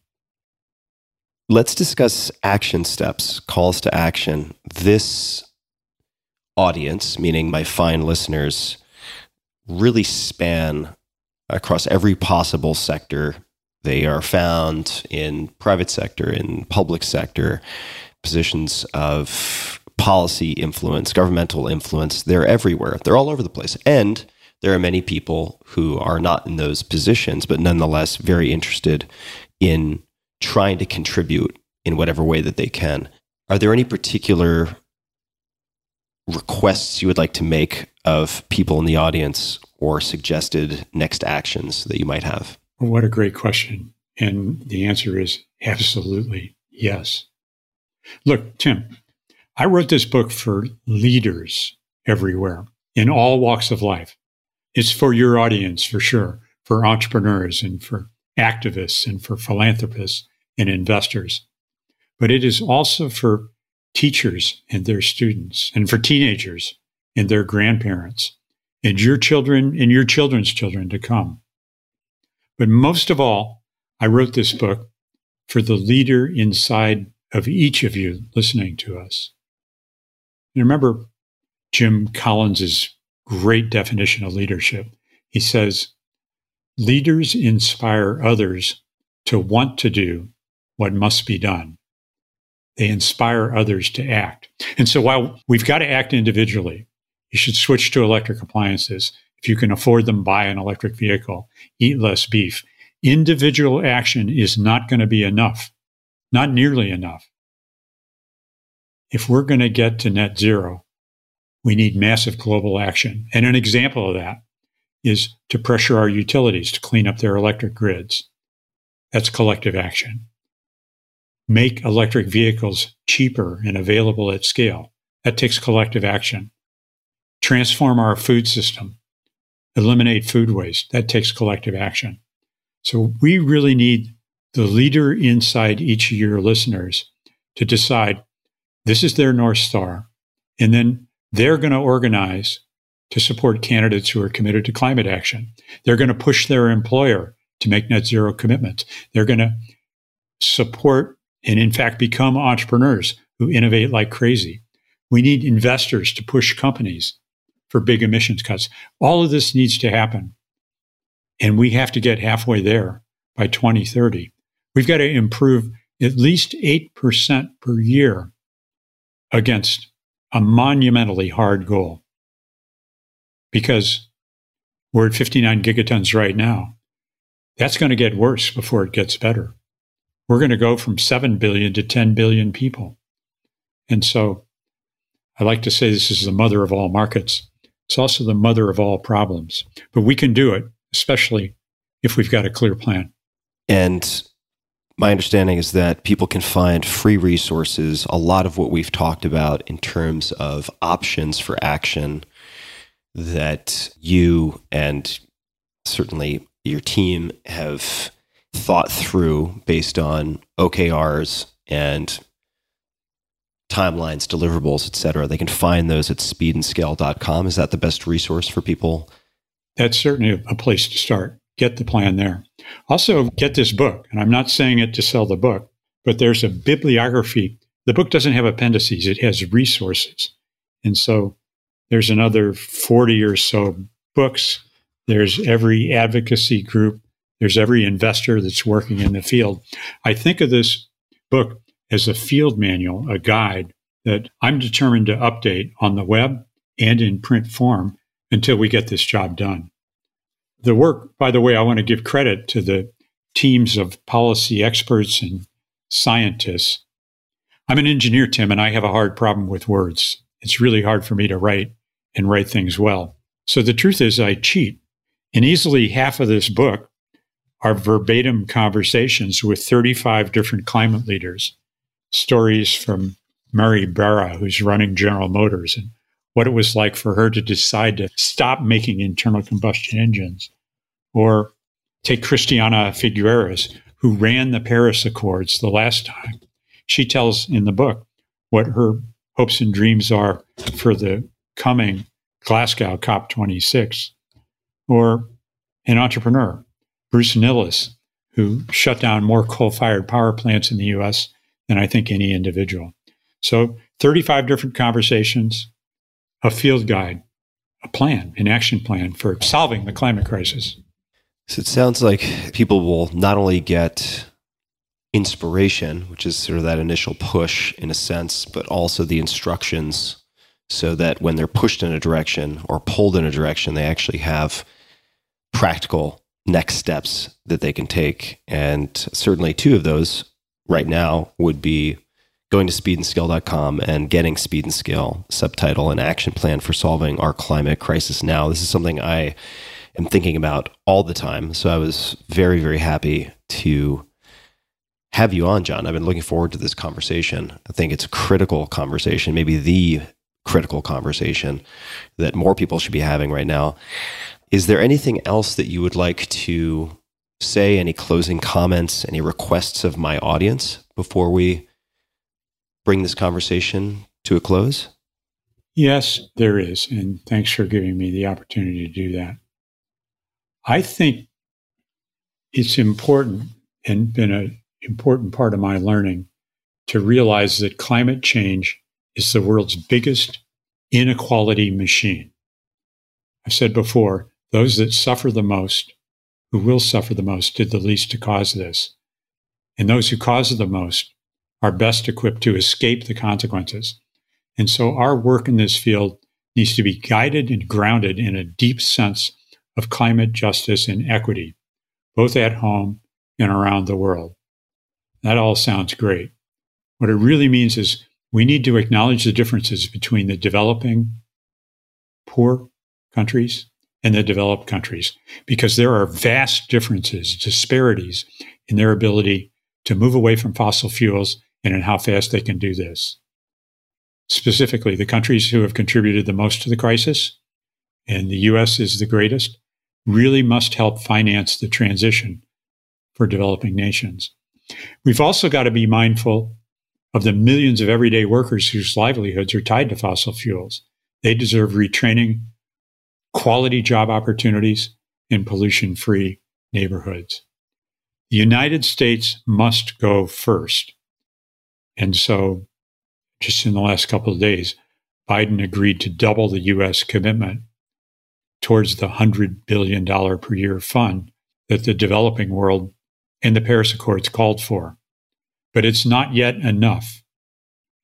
Let's discuss action steps, calls to action. This audience, meaning my fine listeners, really span across every possible sector. They are found in private sector, in public sector, positions of policy influence, governmental influence. They're everywhere. They're all over the place. And there are many people who are not in those positions, but nonetheless very interested in trying to contribute in whatever way that they can. Are there any particular requests you would like to make of people in the audience or suggested next actions that you might have? What a great question. And the answer is absolutely yes. Look, Tim, I wrote this book for leaders everywhere in all walks of life. It's for your audience, for sure, for entrepreneurs and for activists and for philanthropists and investors. But it is also for teachers and their students and for teenagers and their grandparents and your children and your children's children to come. But most of all, I wrote this book for the leader inside of each of you listening to us. And remember Jim Collins's great definition of leadership. He says, leaders inspire others to want to do what must be done. They inspire others to act. And so while we've got to act individually, you should switch to electric appliances. If you can afford them, buy an electric vehicle, eat less beef. Individual action is not going to be enough, not nearly enough. If we're going to get to net zero, we need massive global action. And an example of that is to pressure our utilities to clean up their electric grids. That's collective action. Make electric vehicles cheaper and available at scale. That takes collective action. Transform our food system. Eliminate food waste. That takes collective action. So we really need the leader inside each of your listeners to decide this is their North Star. And then they're going to organize to support candidates who are committed to climate action. They're going to push their employer to make net zero commitments. They're going to support and, in fact, become entrepreneurs who innovate like crazy. We need investors to push companies for big emissions cuts. All of this needs to happen. And we have to get halfway there by 2030. We've got to improve at least 8% per year against a monumentally hard goal because we're at 59 gigatons right now. That's going to get worse before it gets better. We're going to go from 7 billion to 10 billion people. And so I like to say this is the mother of all markets. It's also the mother of all problems. But we can do it, especially if we've got a clear plan. And my understanding is that people can find free resources, a lot of what we've talked about in terms of options for action that you and certainly your team have thought through based on OKRs and timelines, deliverables, et cetera. They can find those at speedandscale.com. Is that the best resource for people? That's certainly a place to start get the plan there. Also, get this book. And I'm not saying it to sell the book, but there's a bibliography. The book doesn't have appendices, it has resources. And so there's another 40 or so books. There's every advocacy group. There's every investor that's working in the field. I think of this book as a field manual, a guide that I'm determined to update on the web and in print form until we get this job done the work, by the way, I want to give credit to the teams of policy experts and scientists. I'm an engineer, Tim, and I have a hard problem with words. It's really hard for me to write and write things well. So the truth is, I cheat. And easily half of this book are verbatim conversations with 35 different climate leaders, stories from Mary Barra, who's running General Motors, and what it was like for her to decide to stop making internal combustion engines. Or take Christiana Figueres, who ran the Paris Accords the last time. She tells in the book what her hopes and dreams are for the coming Glasgow COP26. Or an entrepreneur, Bruce Nilles, who shut down more coal fired power plants in the US than I think any individual. So 35 different conversations, a field guide, a plan, an action plan for solving the climate crisis. So it sounds like people will not only get inspiration, which is sort of that initial push in a sense, but also the instructions so that when they're pushed in a direction or pulled in a direction, they actually have practical next steps that they can take. And certainly two of those right now would be going to speedandscale.com and getting Speed and Scale subtitle and action plan for solving our climate crisis now. This is something I am thinking about all the time. So I was very, very happy to have you on, John. I've been looking forward to this conversation. I think it's a critical conversation, maybe the critical conversation that more people should be having right now. Is there anything else that you would like to say? Any closing comments, any requests of my audience before we bring this conversation to a close? Yes, there is. And thanks for giving me the opportunity to do that. I think it's important and been an important part of my learning to realize that climate change is the world's biggest inequality machine. I've said before, those that suffer the most, who will suffer the most, did the least to cause this. And those who cause the most are best equipped to escape the consequences. And so our work in this field needs to be guided and grounded in a deep sense of climate justice and equity, both at home and around the world. That all sounds great. What it really means is we need to acknowledge the differences between the developing poor countries and the developed countries because there are vast differences, disparities in their ability to move away from fossil fuels and in how fast they can do this. Specifically, the countries who have contributed the most to the crisis, and the US is the greatest, really must help finance the transition for developing nations. We've also got to be mindful of the millions of everyday workers whose livelihoods are tied to fossil fuels. They deserve retraining, quality job opportunities, and pollution free neighborhoods. The United States must go first. And so, just in the last couple of days, Biden agreed to double the U.S. commitment towards the $100 billion per year fund that the developing world and the Paris Accords called for. But it's not yet enough.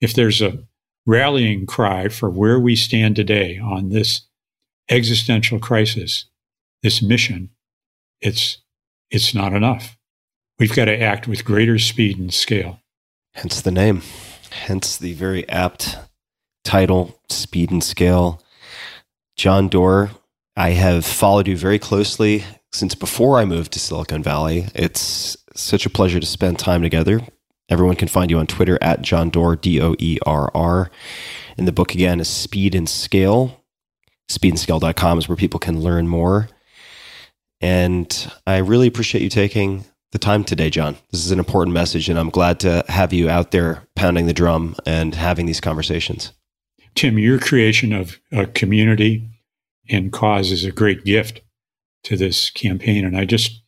If there's a rallying cry for where we stand today on this existential crisis, this mission, it's, it's not enough. We've got to act with greater speed and scale. Hence the name, hence the very apt title, Speed and Scale. John Doerr, I have followed you very closely since before I moved to Silicon Valley. It's such a pleasure to spend time together. Everyone can find you on Twitter at John Doerr, D O E R R. And the book again is Speed and Scale. Speedandscale.com is where people can learn more. And I really appreciate you taking the time today, John. This is an important message, and I'm glad to have you out there pounding the drum and having these conversations. Tim, your creation of a community and cause is a great gift to this campaign. And I just,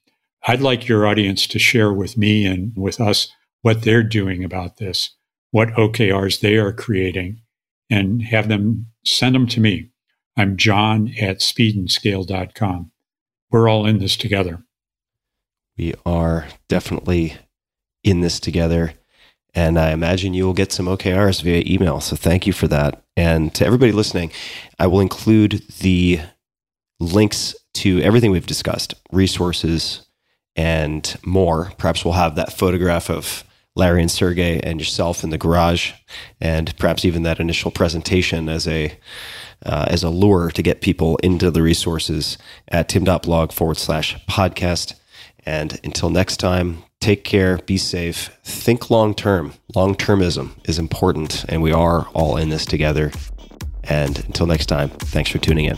I'd like your audience to share with me and with us what they're doing about this, what OKRs they are creating, and have them send them to me. I'm john at speedandscale.com. We're all in this together. We are definitely in this together. And I imagine you will get some OKRs via email. So thank you for that. And to everybody listening, I will include the links to everything we've discussed, resources and more. Perhaps we'll have that photograph of Larry and Sergey and yourself in the garage, and perhaps even that initial presentation as a uh, as a lure to get people into the resources at tim.blog forward slash podcast. And until next time, take care, be safe, think long term. Long termism is important, and we are all in this together. And until next time, thanks for tuning in.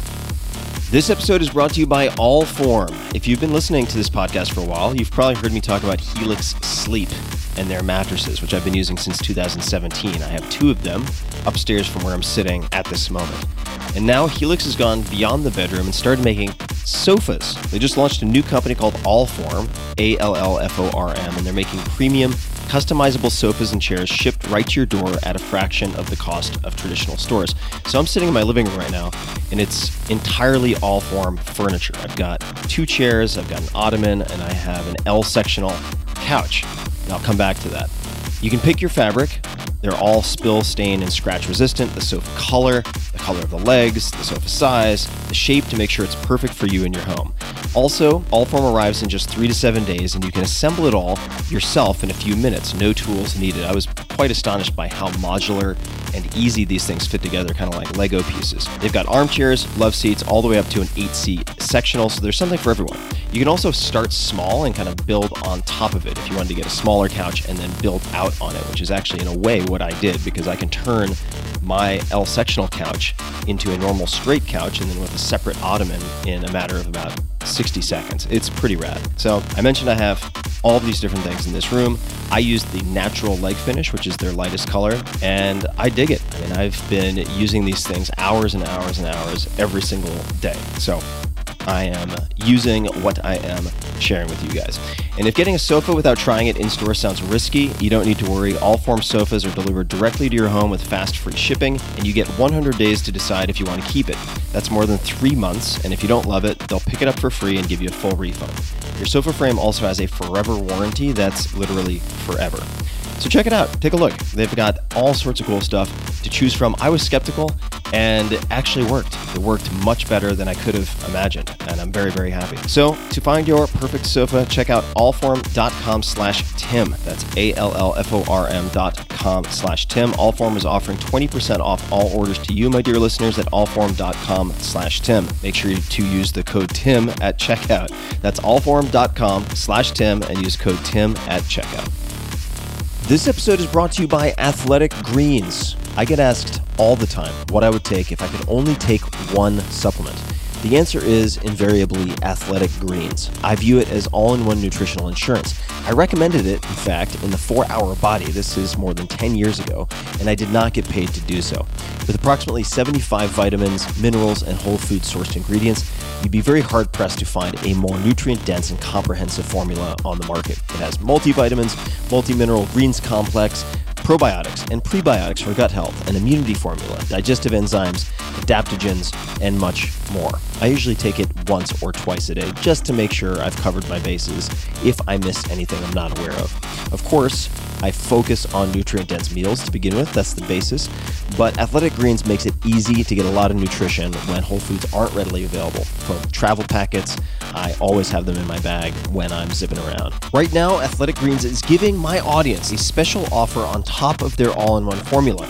This episode is brought to you by Allform. If you've been listening to this podcast for a while, you've probably heard me talk about Helix Sleep and their mattresses, which I've been using since 2017. I have two of them upstairs from where I'm sitting at this moment. And now Helix has gone beyond the bedroom and started making sofas. They just launched a new company called Allform, A L L F O R M, and they're making premium customizable sofas and chairs shipped right to your door at a fraction of the cost of traditional stores. So I'm sitting in my living room right now, and it's entirely Allform furniture. I've got two chairs, I've got an ottoman, and I have an L sectional couch. And I'll come back to that. You can pick your fabric. They're all spill, stain, and scratch resistant. The sofa color, the color of the legs, the sofa size, the shape to make sure it's perfect for you and your home. Also, Allform arrives in just three to seven days, and you can assemble it all yourself in a few minutes. No tools needed. I was quite astonished by how modular and easy these things fit together, kind of like Lego pieces. They've got armchairs, love seats, all the way up to an eight seat sectional, so there's something for everyone. You can also start small and kind of build on top of it if you wanted to get a smaller couch and then build out on it, which is actually, in a way, what I did because I can turn my L sectional couch into a normal straight couch and then with a separate ottoman in a matter of about 60 seconds. It's pretty rad. So I mentioned I have all these different things in this room. I used the natural leg finish, which is their lightest color, and I dig it. I mean, I've been using these things hours and hours and hours every single day. So I am using what I am sharing with you guys. And if getting a sofa without trying it in store sounds risky, you don't need to worry. Allform sofas are delivered directly to your home with fast free shipping, and you get 100 days to decide if you want to keep it. That's more than three months, and if you don't love it, they'll pick it up for free and give you a full refund. Your sofa frame also has a forever warranty that's literally forever. So check it out. Take a look. They've got all sorts of cool stuff to choose from. I was skeptical and it actually worked. It worked much better than I could have imagined, and I'm very, very happy. So to find your perfect sofa, check out allform.com slash Tim. That's A-L-L-F-O-R-M dot com slash Tim. Allform is offering 20% off all orders to you, my dear listeners, at allform.com slash Tim. Make sure to use the code Tim at checkout. That's allform.com slash Tim and use code Tim at checkout. This episode is brought to you by Athletic Greens. I get asked all the time what I would take if I could only take one supplement. The answer is invariably athletic greens. I view it as all in one nutritional insurance. I recommended it, in fact, in the 4 Hour Body. This is more than 10 years ago, and I did not get paid to do so. With approximately 75 vitamins, minerals, and whole food sourced ingredients, you'd be very hard pressed to find a more nutrient dense and comprehensive formula on the market. It has multivitamins, multi mineral greens complex, probiotics and prebiotics for gut health, an immunity formula, digestive enzymes, adaptogens, and much more. I usually take it once or twice a day just to make sure I've covered my bases if I miss anything I'm not aware of. Of course, I focus on nutrient dense meals to begin with, that's the basis, but Athletic Greens makes it easy to get a lot of nutrition when whole foods aren't readily available. From travel packets, I always have them in my bag when I'm zipping around. Right now, Athletic Greens is giving my audience a special offer on top of their all in one formula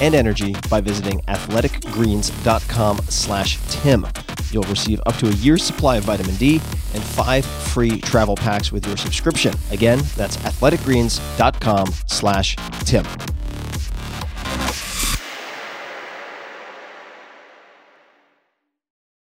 and energy by visiting athleticgreens.com slash Tim. You'll receive up to a year's supply of vitamin D and five free travel packs with your subscription. Again, that's athleticgreens.com slash Tim.